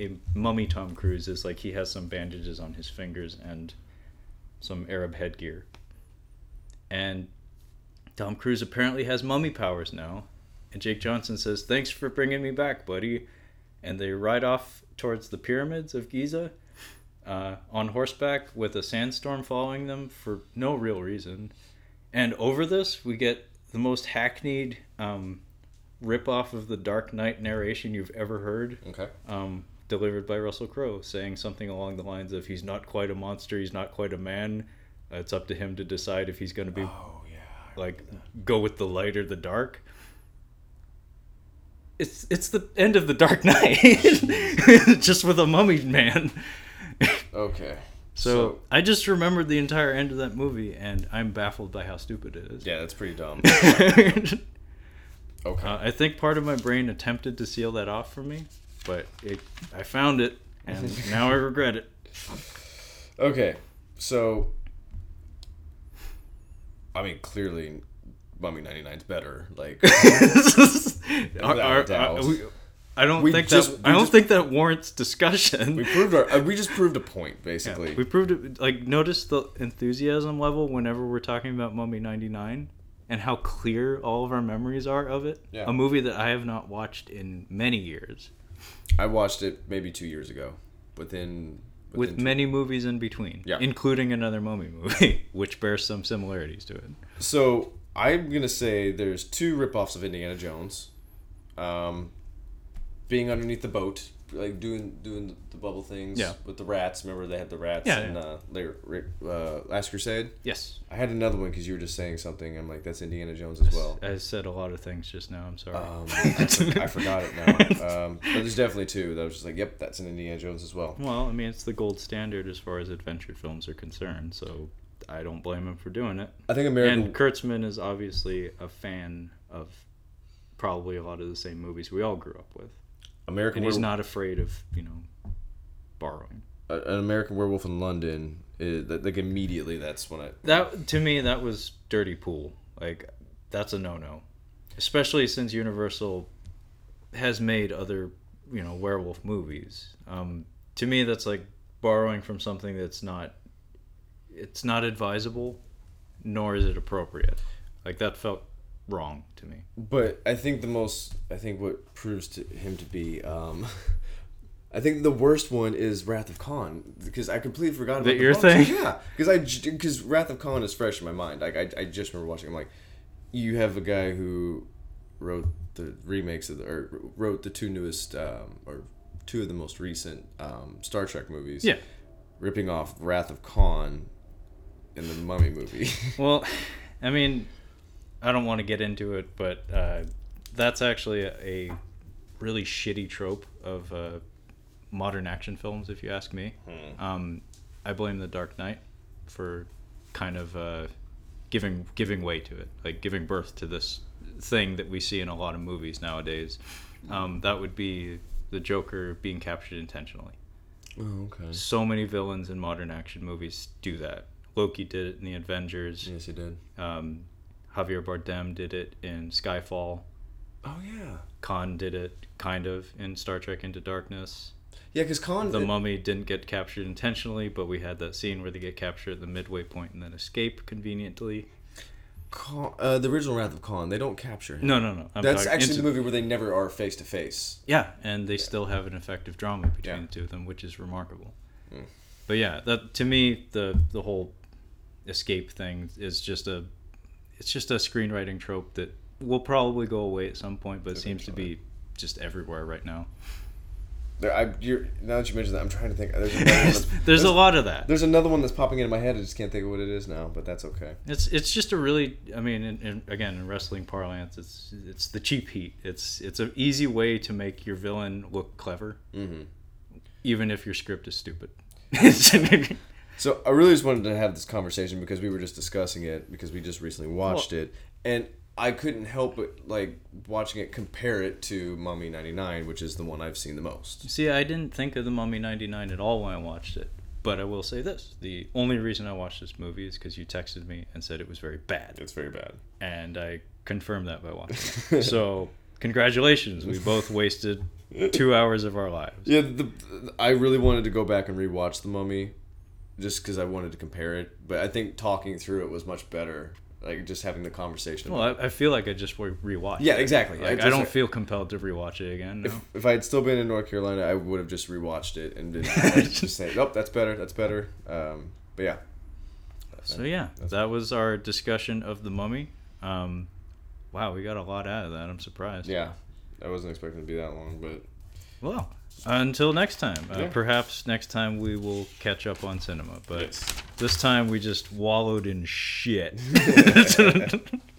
a mummy tom cruise is like he has some bandages on his fingers and some arab headgear and Tom Cruise apparently has mummy powers now. And Jake Johnson says, Thanks for bringing me back, buddy. And they ride off towards the pyramids of Giza uh, on horseback with a sandstorm following them for no real reason. And over this, we get the most hackneyed um, rip off of the Dark Knight narration you've ever heard Okay. um, delivered by Russell Crowe, saying something along the lines of, "He's not quite a monster. He's not quite a man. It's up to him to decide if he's going to be Oh yeah. like go with the light or the dark. It's it's the end of the Dark Knight, just with a mummy man. Okay. So, I just remembered the entire end of that movie, and I'm baffled by how stupid it is. yeah, that's pretty dumb. Uh, Okay. I think part of my brain attempted to seal that off for me, but it I found it, and now I regret it. Okay, so I mean, clearly, Mummy ninety nine is better. Like, Are- are- a doubt. are we- I don't We think just- that I don't just- think that warrants discussion. we proved our, uh, we just proved a point, Yeah, basically. we proved it. Like, notice the enthusiasm level whenever we're talking about Mummy '99, and how clear all of our memories are of it. Yeah. A movie that I have not watched in many years, I watched it maybe two years ago, within, with within many movies in between, Yeah. including another Mummy movie, which bears some similarities to it. So I'm gonna say there's two ripoffs of Indiana Jones, um, being underneath the boat, like doing doing the, bubble things Yeah. with the rats. Remember they had the rats Yeah, in yeah. uh, later, uh, Last Crusade. Yes, I had another one because you were just saying something. I'm like, that's Indiana Jones as well. I said a lot of things just now. I'm sorry. Um, I, for- I forgot it now. Um, but there's definitely two that I was just like, yep, that's an Indiana Jones as well. Well, I mean, it's the gold standard as far as adventure films are concerned, so I don't blame him for doing it. I think American. And Kurtzman is obviously a fan of probably a lot of the same movies we all grew up with, American and he's Werewolf, not afraid of you know borrowing. uh, an American Werewolf in London. Is, that like immediately, that's when I. That to me, that was dirty pool. Like that's a no-no, especially since Universal has made other you know werewolf movies. Um, to me, that's like borrowing from something that's not. It's not advisable, nor is it appropriate. Like that felt wrong to me. But I think the most, I think what proves to him to be, um, I think the worst one is Wrath of Khan because I completely forgot about That the your books. thing? Yeah, because I because Wrath of Khan is fresh in my mind. Like I, I just remember watching. I'm like, you have a guy who wrote the remakes of the, or wrote the two newest um, or two of the most recent um, Star Trek movies. Yeah. ripping off Wrath of Khan in the Mummy movie. Well, I mean, I don't want to get into it, but uh, that's actually a, a really shitty trope of uh, modern action films, if you ask me. Um, I blame The Dark Knight for kind of uh, giving giving way to it, like giving birth to this thing that we see in a lot of movies nowadays. Um, that would be the Joker being captured intentionally. oh, okay. So many villains in modern action movies do that. Loki did it in the Avengers. Yes, he did. Um, Javier Bardem did it in Skyfall. Oh yeah. Khan did it kind of in Star Trek Into Darkness. Yeah, because Khan. The Mummy didn't get captured intentionally, but we had that scene where they get captured at the midway point and then escape conveniently. Khan, uh, the original Wrath of Khan, they don't capture him. No, no, no. I'm That's actually into- the movie where they never are face to face. Yeah, and they still have an effective drama between Yeah. the two of them, which is remarkable. Mm. But yeah, that to me the the whole escape thing is just a it's just a screenwriting trope that will probably go away at some point, but it seems to be just everywhere right now. There, I, you're, now that you mention that, I'm trying to think. There's another, there's, there's a lot of that. There's another one that's popping into my head. I just can't think of what it is now, but that's okay. It's it's just a really I mean in, in, again in wrestling parlance it's it's the cheap heat. It's it's an easy way to make your villain look clever, hmm even if your script is stupid. So I really just wanted to have this conversation because we were just discussing it because we just recently watched it, and I couldn't help but like watching it compare it to Mummy '99, which is the one I've seen the most. See, I didn't think of the Mummy '99 at all when I watched it. But I will say this: the only reason I watched this movie is because you texted me and said it was very bad, It's very bad. and I confirmed that by watching it. so, congratulations! We both wasted two hours of our lives. Yeah, the, I really wanted to go back and rewatch the Mummy, just because I wanted to compare it. But I think talking through it was much better. Like just having the conversation. Well, I, I feel like I just rewatched. Yeah, exactly. I Like, I, just- don't feel compelled to rewatch it again. No. if, if I had still been in North Carolina, I would have just rewatched it and been just say, "Nope, that's better. That's better." Um, but yeah, So yeah, that was our discussion of the Mummy. Um, wow, we got a lot out of that. I'm surprised. yeah, I wasn't expecting it to be that long, but Well, until next time. Uh, Yeah. Perhaps next time we will catch up on cinema. But Yes. this time we just wallowed in shit.